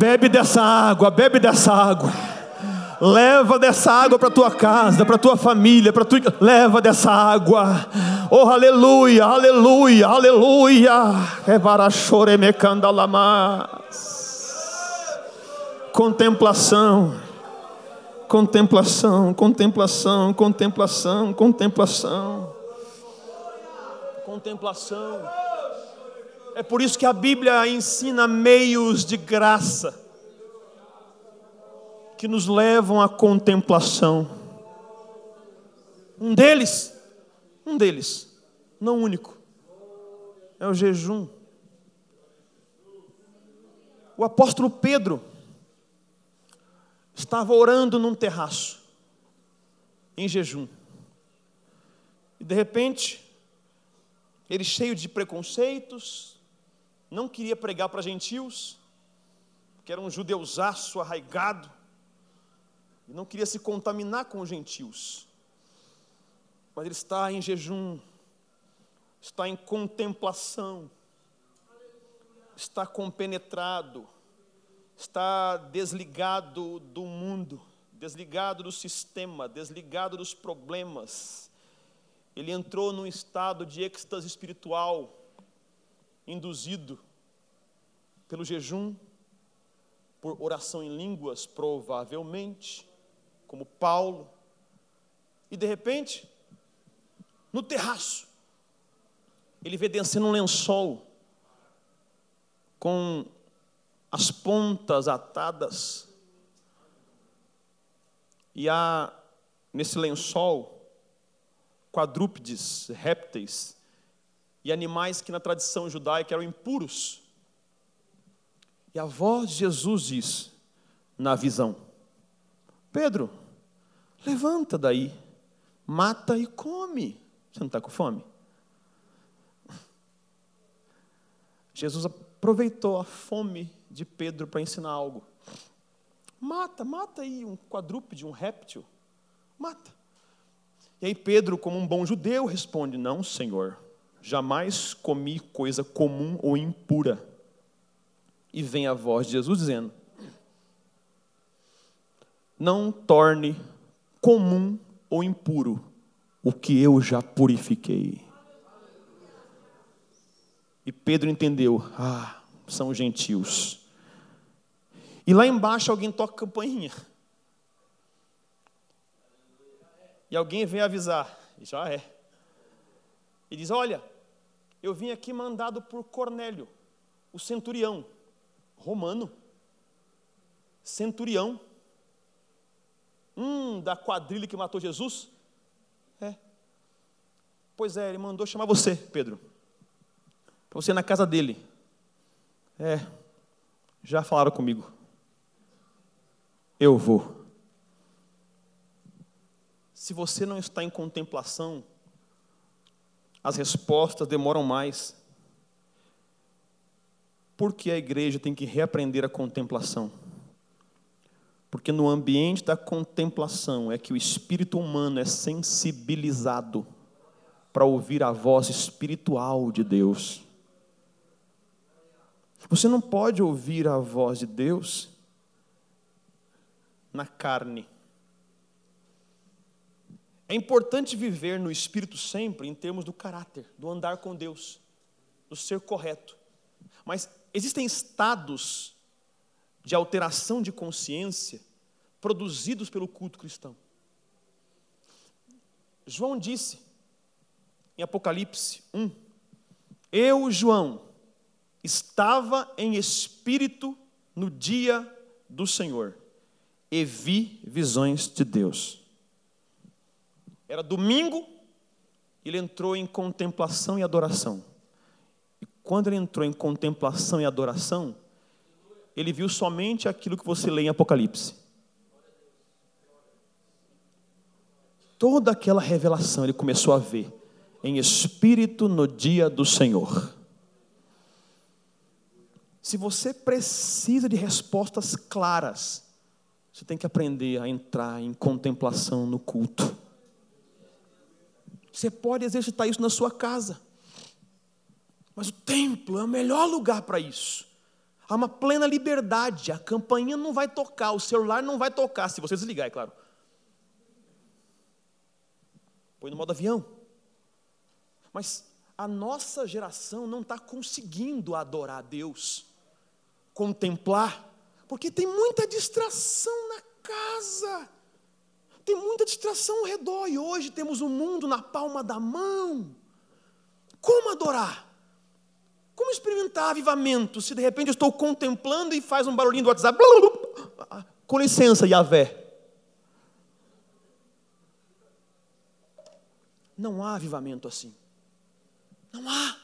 Bebe dessa água, bebe dessa água. Leva dessa água para tua casa, para tua família, para tua leva dessa água. Oh, aleluia, aleluia, aleluia. Contemplação. Contemplação, contemplação, contemplação, contemplação. Contemplação. É por isso que a Bíblia ensina meios de graça que nos levam à contemplação. Um deles, um deles, não único, é o jejum. O apóstolo Pedro estava orando num terraço, em jejum. E de repente, ele cheio de preconceitos, não queria pregar para gentios, que era um judeusaço arraigado, e não queria se contaminar com os gentios. Mas ele está em jejum, está em contemplação, está compenetrado, está desligado do mundo, desligado do sistema, desligado dos problemas. Ele entrou num estado de êxtase espiritual, induzido pelo jejum, por oração em línguas, provavelmente, como Paulo, e de repente, no terraço, ele vê descendo um lençol com as pontas atadas, e há nesse lençol quadrúpedes, répteis e animais que na tradição judaica eram impuros. E a voz de Jesus diz, na visão: Pedro, levanta daí, mata e come. Você não está com fome? Jesus aproveitou a fome de Pedro para ensinar algo. Mata, mata aí um quadrúpede, um réptil. Mata. E aí Pedro, como um bom judeu, responde: Não, Senhor, jamais comi coisa comum ou impura. E vem a voz de Jesus dizendo: não torne comum ou impuro o que eu já purifiquei. E Pedro entendeu: ah, são gentios. E lá embaixo alguém toca campainha. E alguém vem avisar, já é. E diz: Olha, eu vim aqui mandado por Cornélio, o centurião, romano. Centurião. Hum, da quadrilha que matou Jesus? É. Pois é, ele mandou chamar você, Pedro. Para você ir na casa dele. É. Já falaram comigo. Eu vou. Se você não está em contemplação, as respostas demoram mais. Por que a igreja tem que reaprender a contemplação? Porque no ambiente da contemplação é que o espírito humano é sensibilizado para ouvir a voz espiritual de Deus. Você não pode ouvir a voz de Deus na carne. É importante viver no espírito sempre em termos do caráter, do andar com Deus, do ser correto. Mas existem estados de alteração de consciência produzidos pelo culto cristão. João disse em Apocalipse 1: Eu, João, estava em espírito no dia do Senhor e vi visões de Deus. Era domingo, ele entrou em contemplação e adoração. E quando ele entrou em contemplação e adoração, ele viu somente aquilo que você lê em Apocalipse. Toda aquela revelação ele começou a ver em espírito no dia do Senhor. Se você precisa de respostas claras, você tem que aprender a entrar em contemplação no culto. Você pode exercitar isso na sua casa, mas o templo é o melhor lugar para isso. Há uma plena liberdade. A campainha não vai tocar, o celular não vai tocar, se você desligar, é claro. Põe no modo avião. Mas a nossa geração não está conseguindo adorar a Deus, contemplar, porque tem muita distração na casa, tem muita distração ao redor, e hoje temos o um mundo na palma da mão. Como adorar? Como experimentar avivamento se de repente eu estou contemplando e faz um barulhinho do WhatsApp? Com licença, Yahvé. Não há avivamento assim. Não há.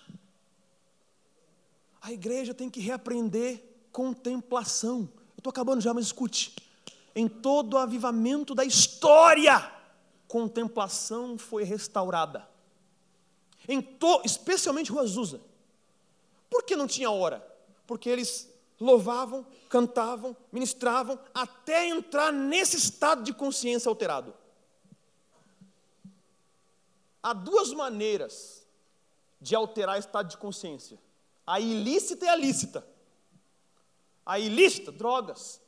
A igreja tem que reaprender contemplação. Eu estou acabando já, mas escute. Em todo o avivamento da história, contemplação foi restaurada. To, especialmente Rua Azusa. Por que não tinha hora? Porque eles louvavam, cantavam, ministravam, até entrar nesse estado de consciência alterado. Há duas maneiras de alterar estado de consciência: a ilícita e a lícita. A ilícita, drogas,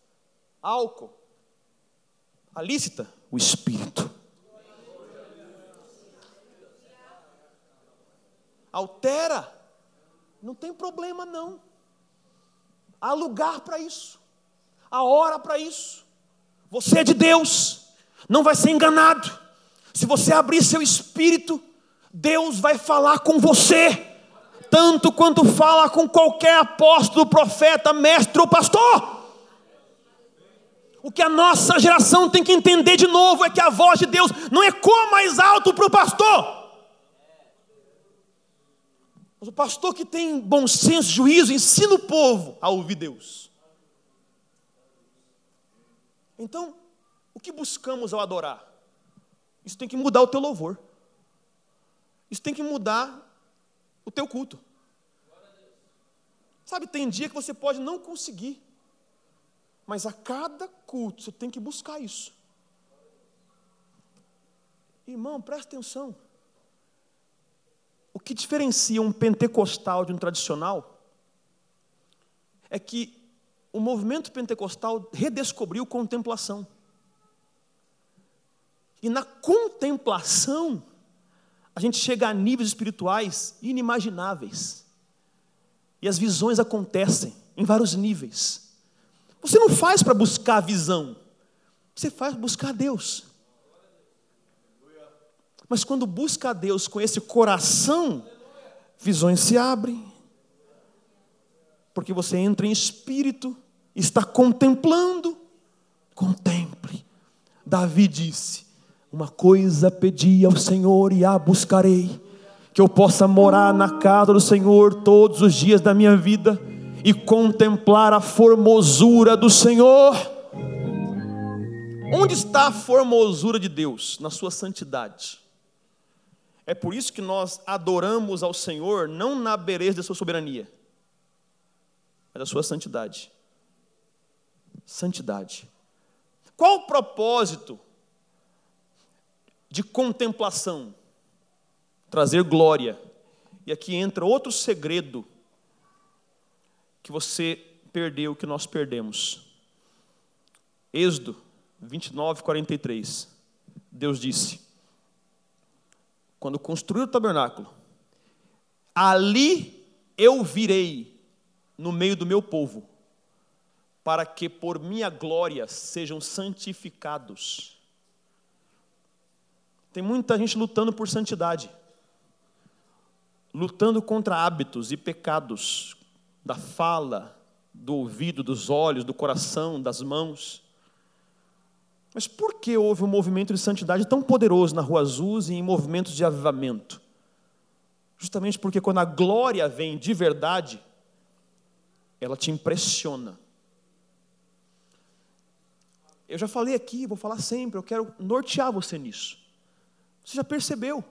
álcool. A lícita, o espírito. Altera, não tem problema não. Há lugar para isso, há hora para isso. Você é de Deus, não vai ser enganado. Se você abrir seu espírito, Deus vai falar com você, tanto quanto fala com qualquer apóstolo, profeta, mestre ou pastor. O que a nossa geração tem que entender de novo é que a voz de Deus não ecoa mais alto para o pastor. Mas o pastor que tem bom senso, juízo, ensina o povo a ouvir Deus. Então, o que buscamos ao adorar? Isso tem que mudar o teu louvor. Isso tem que mudar o teu culto. Sabe, tem dia que você pode não conseguir, mas a cada culto você tem que buscar isso. Irmão, presta atenção. O que diferencia um pentecostal de um tradicional é que o movimento pentecostal redescobriu contemplação. E na contemplação, a gente chega a níveis espirituais inimagináveis. E as visões acontecem em vários níveis. Você não faz para buscar a visão, você faz para buscar Deus. Mas quando busca a Deus com esse coração, visões se abrem. Porque você entra em espírito, está contemplando. Contemple. Davi disse: uma coisa pedi ao Senhor e a buscarei, que eu possa morar na casa do Senhor todos os dias da minha vida e contemplar a formosura do Senhor. Onde está a formosura de Deus? Na sua santidade. É por isso que nós adoramos ao Senhor não na beleza da sua soberania, mas da sua santidade. Santidade. Qual o propósito de contemplação, trazer glória. E aqui entra outro segredo que você perdeu, que nós perdemos. Êxodo 29, 43. Deus disse: quando construir o tabernáculo, ali eu virei no meio do meu povo, para que por minha glória sejam santificados. Tem muita gente lutando por santidade, lutando contra hábitos e pecados da fala, do ouvido, dos olhos, do coração, das mãos. Mas por que houve um movimento de santidade tão poderoso na Rua Azul e em movimentos de avivamento? Justamente porque quando a glória vem de verdade, ela te impressiona. Eu já falei aqui, vou falar sempre, eu quero nortear você nisso. Você já percebeu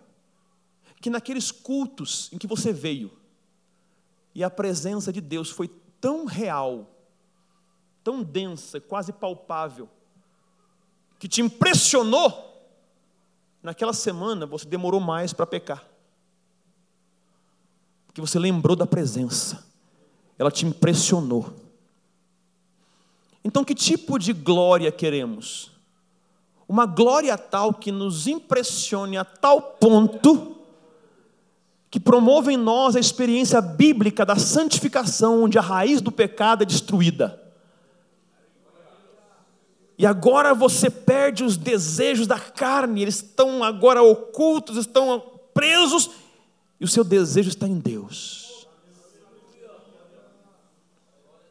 que naqueles cultos em que você veio e a presença de Deus foi tão real, tão densa, quase palpável, que te impressionou, naquela semana você demorou mais para pecar. Porque você lembrou da presença, ela te impressionou. Então, que tipo de glória queremos? Uma glória tal que nos impressione a tal ponto que promova em nós a experiência bíblica da santificação, onde a raiz do pecado é destruída. E agora você perde os desejos da carne, eles estão agora ocultos, estão presos, e o seu desejo está em Deus.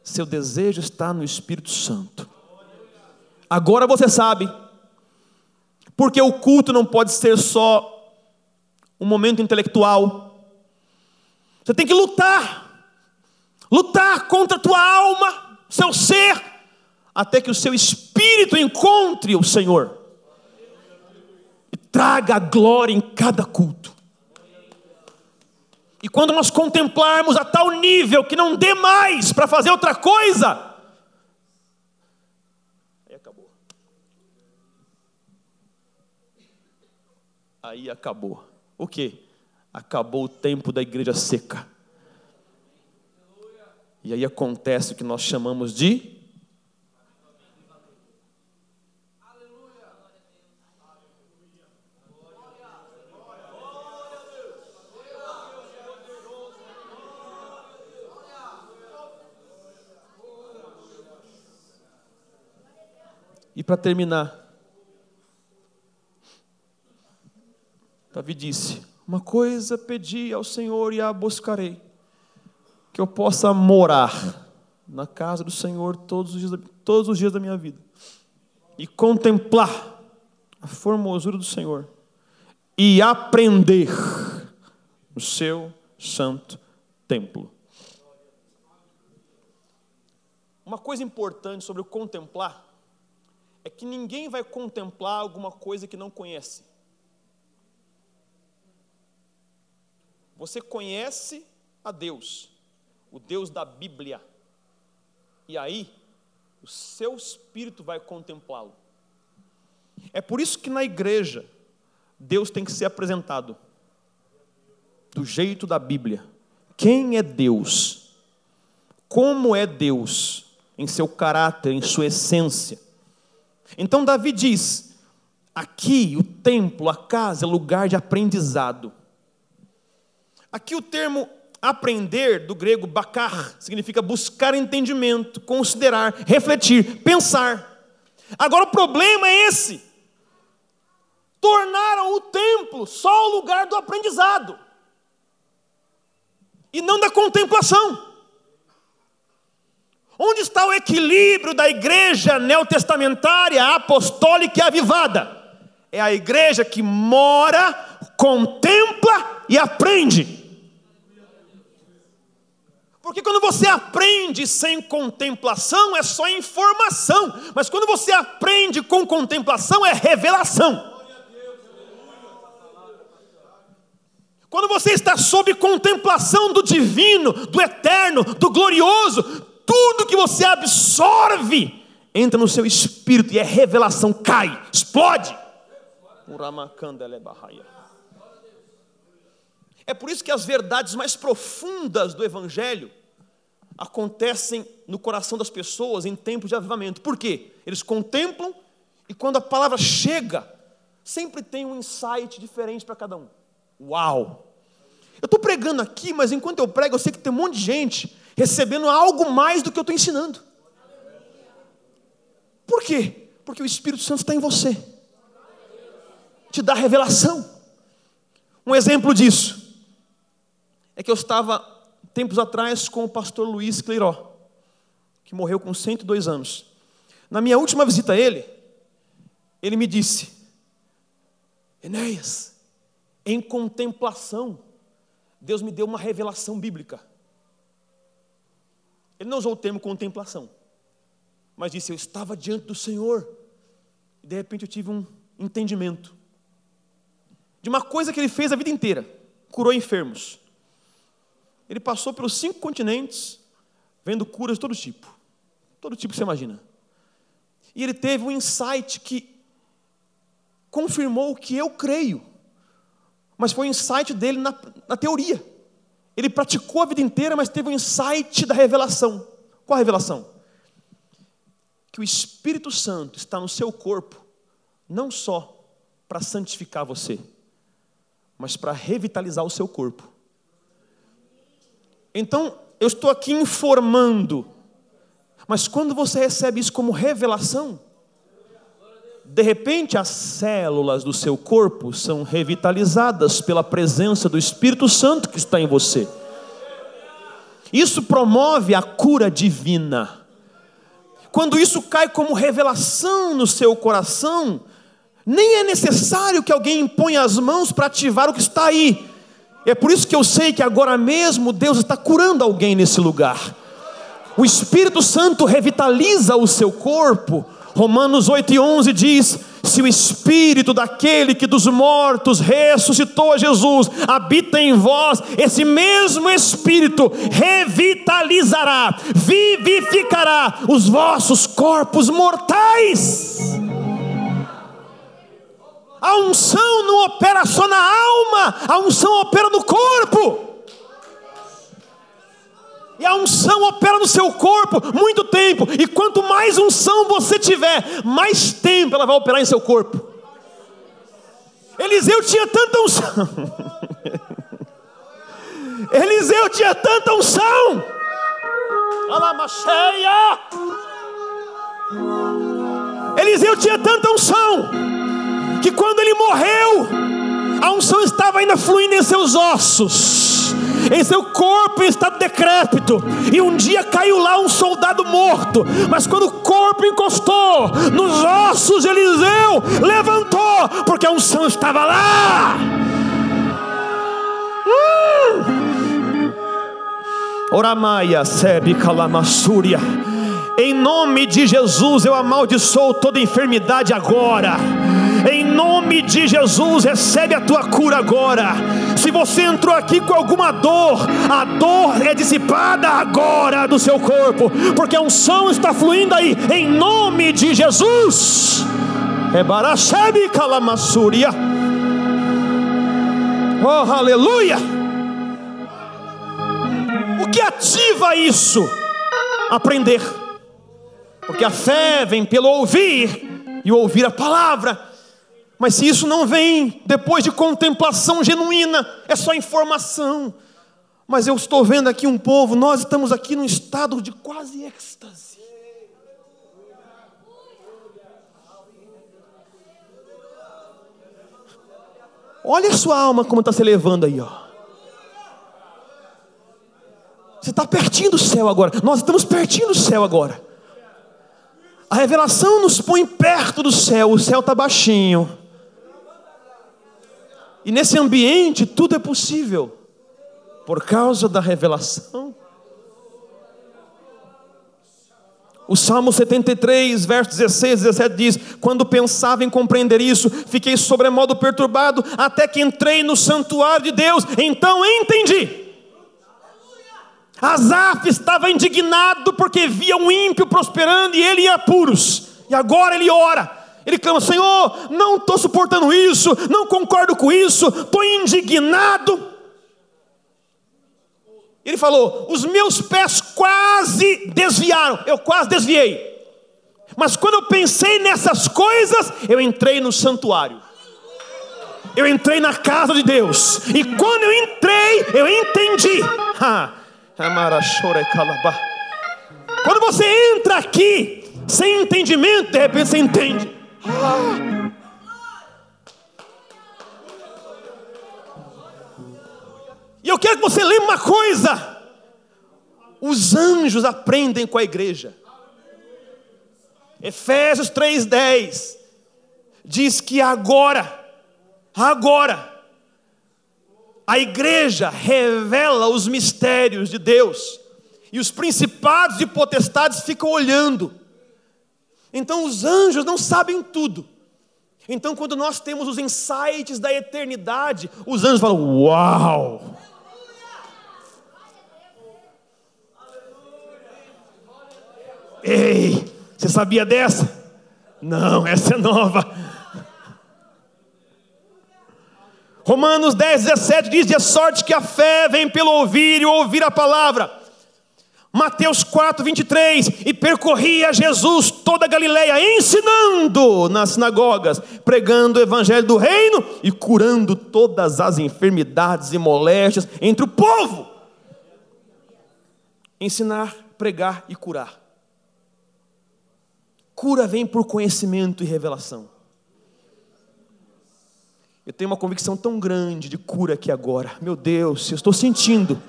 Seu desejo está no Espírito Santo. Agora você sabe, porque o culto não pode ser só um momento intelectual. Você tem que lutar, lutar contra a tua alma, seu ser, até que o seu espírito encontre o Senhor e traga a glória em cada culto. E quando nós contemplarmos a tal nível que não dê mais para fazer outra coisa, aí acabou. Aí acabou. O que? Acabou o tempo da igreja seca. E aí acontece o que nós chamamos de E para terminar, Davi disse: Uma coisa pedi ao Senhor e a buscarei, que eu possa morar na casa do Senhor todos os dias, todos os dias da minha vida e contemplar a formosura do Senhor e aprender o seu santo templo. Uma coisa importante sobre o contemplar é que ninguém vai contemplar alguma coisa que não conhece. Você conhece a Deus, o Deus da Bíblia, e aí o seu espírito vai contemplá-lo. É por isso que na igreja Deus tem que ser apresentado do jeito da Bíblia. Quem é Deus? Como é Deus em seu caráter, em sua essência? Então Davi diz: aqui o templo, a casa é lugar de aprendizado. Aqui o termo aprender, do grego bakar, significa buscar entendimento, considerar, refletir, pensar. Agora o problema é esse: tornaram o templo só o lugar do aprendizado e não da contemplação. Onde está o equilíbrio da igreja neotestamentária, apostólica e avivada? É a igreja que mora, contempla e aprende. Porque quando você aprende sem contemplação, é só informação, mas quando você aprende com contemplação, é revelação. Quando você está sob contemplação do divino, do eterno, do glorioso, tudo que você absorve entra no seu espírito e é revelação, cai, explode. É por isso que as verdades mais profundas do Evangelho acontecem no coração das pessoas em tempos de avivamento. Por quê? Eles contemplam e quando a palavra chega, sempre tem um insight diferente para cada um. Uau! Eu estou pregando aqui, mas enquanto eu prego, eu sei que tem um monte de gente recebendo algo mais do que eu estou ensinando. Por quê? Porque o Espírito Santo está em você, te dá revelação. Um exemplo disso é que eu estava tempos atrás com o pastor Luiz Cleiró, que morreu com 102 anos. Na minha última visita a ele, ele me disse: Enéas, em contemplação, Deus me deu uma revelação bíblica. Ele não usou o termo contemplação, mas disse: Eu estava diante do Senhor, e de repente eu tive um entendimento de uma coisa que ele fez a vida inteira: curou enfermos. Ele passou pelos cinco continentes, vendo curas de todo tipo, todo tipo que você imagina. E ele teve um insight que confirmou o que eu creio, mas foi um insight dele na, na teoria. Ele praticou a vida inteira, mas teve um insight da revelação. Qual a revelação? que o Espírito Santo está no seu corpo, não só para santificar você, mas para revitalizar o seu corpo. Então, eu estou aqui informando, mas quando você recebe isso como revelação, de repente as células do seu corpo são revitalizadas pela presença do Espírito Santo que está em você. Isso promove a cura divina. Quando isso cai como revelação no seu coração, nem é necessário que alguém imponha as mãos para ativar o que está aí. É por isso que eu sei que agora mesmo Deus está curando alguém nesse lugar. O Espírito Santo revitaliza o seu corpo. Romanos 8 e 11 diz: Se o Espírito daquele que dos mortos ressuscitou a Jesus habita em vós, esse mesmo Espírito revitalizará, vivificará os vossos corpos mortais. A unção não opera só na alma, a unção opera no corpo. E a unção opera no seu corpo muito tempo. E quanto mais unção você tiver, mais tempo ela vai operar em seu corpo. Eliseu tinha tanta unção. Eliseu tinha tanta unção. Eliseu tinha tanta unção que quando ele morreu, a unção estava ainda fluindo em seus ossos, em seu corpo em estado decrépito, e um dia caiu lá um soldado morto, mas quando o corpo encostou nos ossos de Eliseu, levantou, porque a unção estava lá. Hum. Oramaia, Sebe Calamassúria. Em nome de Jesus eu amaldiçoo toda enfermidade agora. Em nome de Jesus, recebe a tua cura agora. Se você entrou aqui com alguma dor, a dor é dissipada agora do seu corpo, porque a unção está fluindo aí, em nome de Jesus. Ebarachebe calamassúria. Oh, aleluia! O que ativa isso? Aprender. Porque a fé vem pelo ouvir e ouvir a palavra. Mas se isso não vem depois de contemplação genuína, é só informação. Mas eu estou vendo aqui um povo, nós estamos aqui num estado de quase êxtase. Olha a sua alma como está se levando aí, ó. Você está pertinho do céu agora. Nós estamos pertinho do céu agora. A revelação nos põe perto do céu. O céu está baixinho. E nesse ambiente tudo é possível, por causa da revelação. O Salmo 73, versos 16 e 17 diz: Quando pensava em compreender isso, fiquei sobremodo perturbado, até que entrei no santuário de Deus, então entendi. Asaf estava indignado porque via um ímpio prosperando e ele em apuros, e agora ele ora. Ele clama: Senhor, não estou suportando isso, não concordo com isso, estou indignado. Ele falou: Os meus pés quase desviaram, eu quase desviei. Mas quando eu pensei nessas coisas, eu entrei no santuário. Eu entrei na casa de Deus. E quando eu entrei, eu entendi. Quando você entra aqui sem entendimento, de repente você entende. E eu quero que você lembre uma coisa: os anjos aprendem com a igreja. Efésios 3,10 diz que agora, agora, a igreja revela os mistérios de Deus, e os principados e potestades ficam olhando. Então os anjos não sabem tudo. Então, quando nós temos os insights da eternidade, os anjos falam: Uau! Ei, você sabia dessa? Não, essa é nova. Romanos 10, 17 diz: De sorte que a fé vem pelo ouvir e ouvir a palavra. Mateus 4, 23, e percorria Jesus toda a Galileia, ensinando nas sinagogas, pregando o evangelho do reino e curando todas as enfermidades e moléstias entre o povo. Ensinar, pregar e curar. Cura vem por conhecimento e revelação. Eu tenho uma convicção tão grande de cura aqui agora. Meu Deus, eu estou sentindo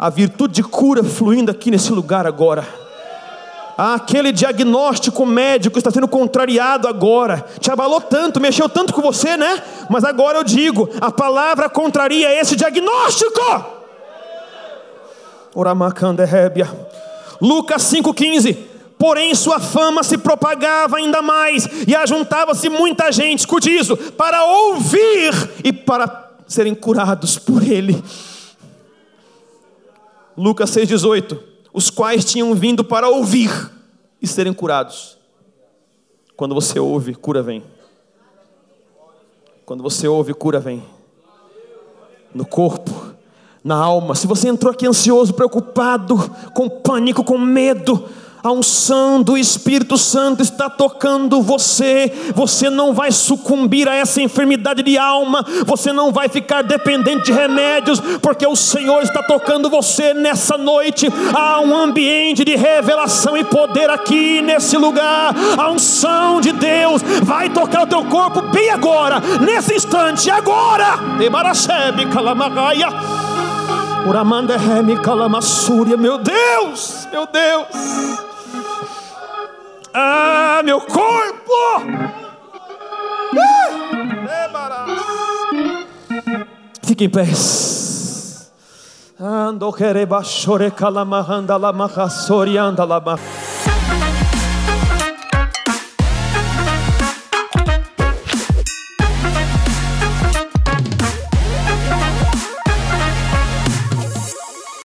a virtude de cura fluindo aqui nesse lugar agora. Ah, aquele diagnóstico médico está sendo contrariado agora. Te abalou tanto, mexeu tanto com você, né? Mas agora eu digo: a palavra contraria esse diagnóstico. Lucas 5,15. Porém, sua fama se propagava ainda mais, e ajuntava-se muita gente, escute isso, para ouvir e para serem curados por ele. Lucas 6,18: Os quais tinham vindo para ouvir e serem curados. Quando você ouve, cura vem. Quando você ouve, cura vem. No corpo, na alma. Se você entrou aqui ansioso, preocupado, com pânico, com medo, a unção do Espírito Santo está tocando você. Você não vai sucumbir a essa enfermidade de alma. Você não vai ficar dependente de remédios, porque o Senhor está tocando você nessa noite. Há um ambiente de revelação e poder aqui nesse lugar. A unção de Deus vai tocar o teu corpo bem agora, nesse instante, agora. Meu Deus, meu Deus. Ah, meu corpo! Fique em pé. Ando quereba chore calamahanda la maha sorianda la maha.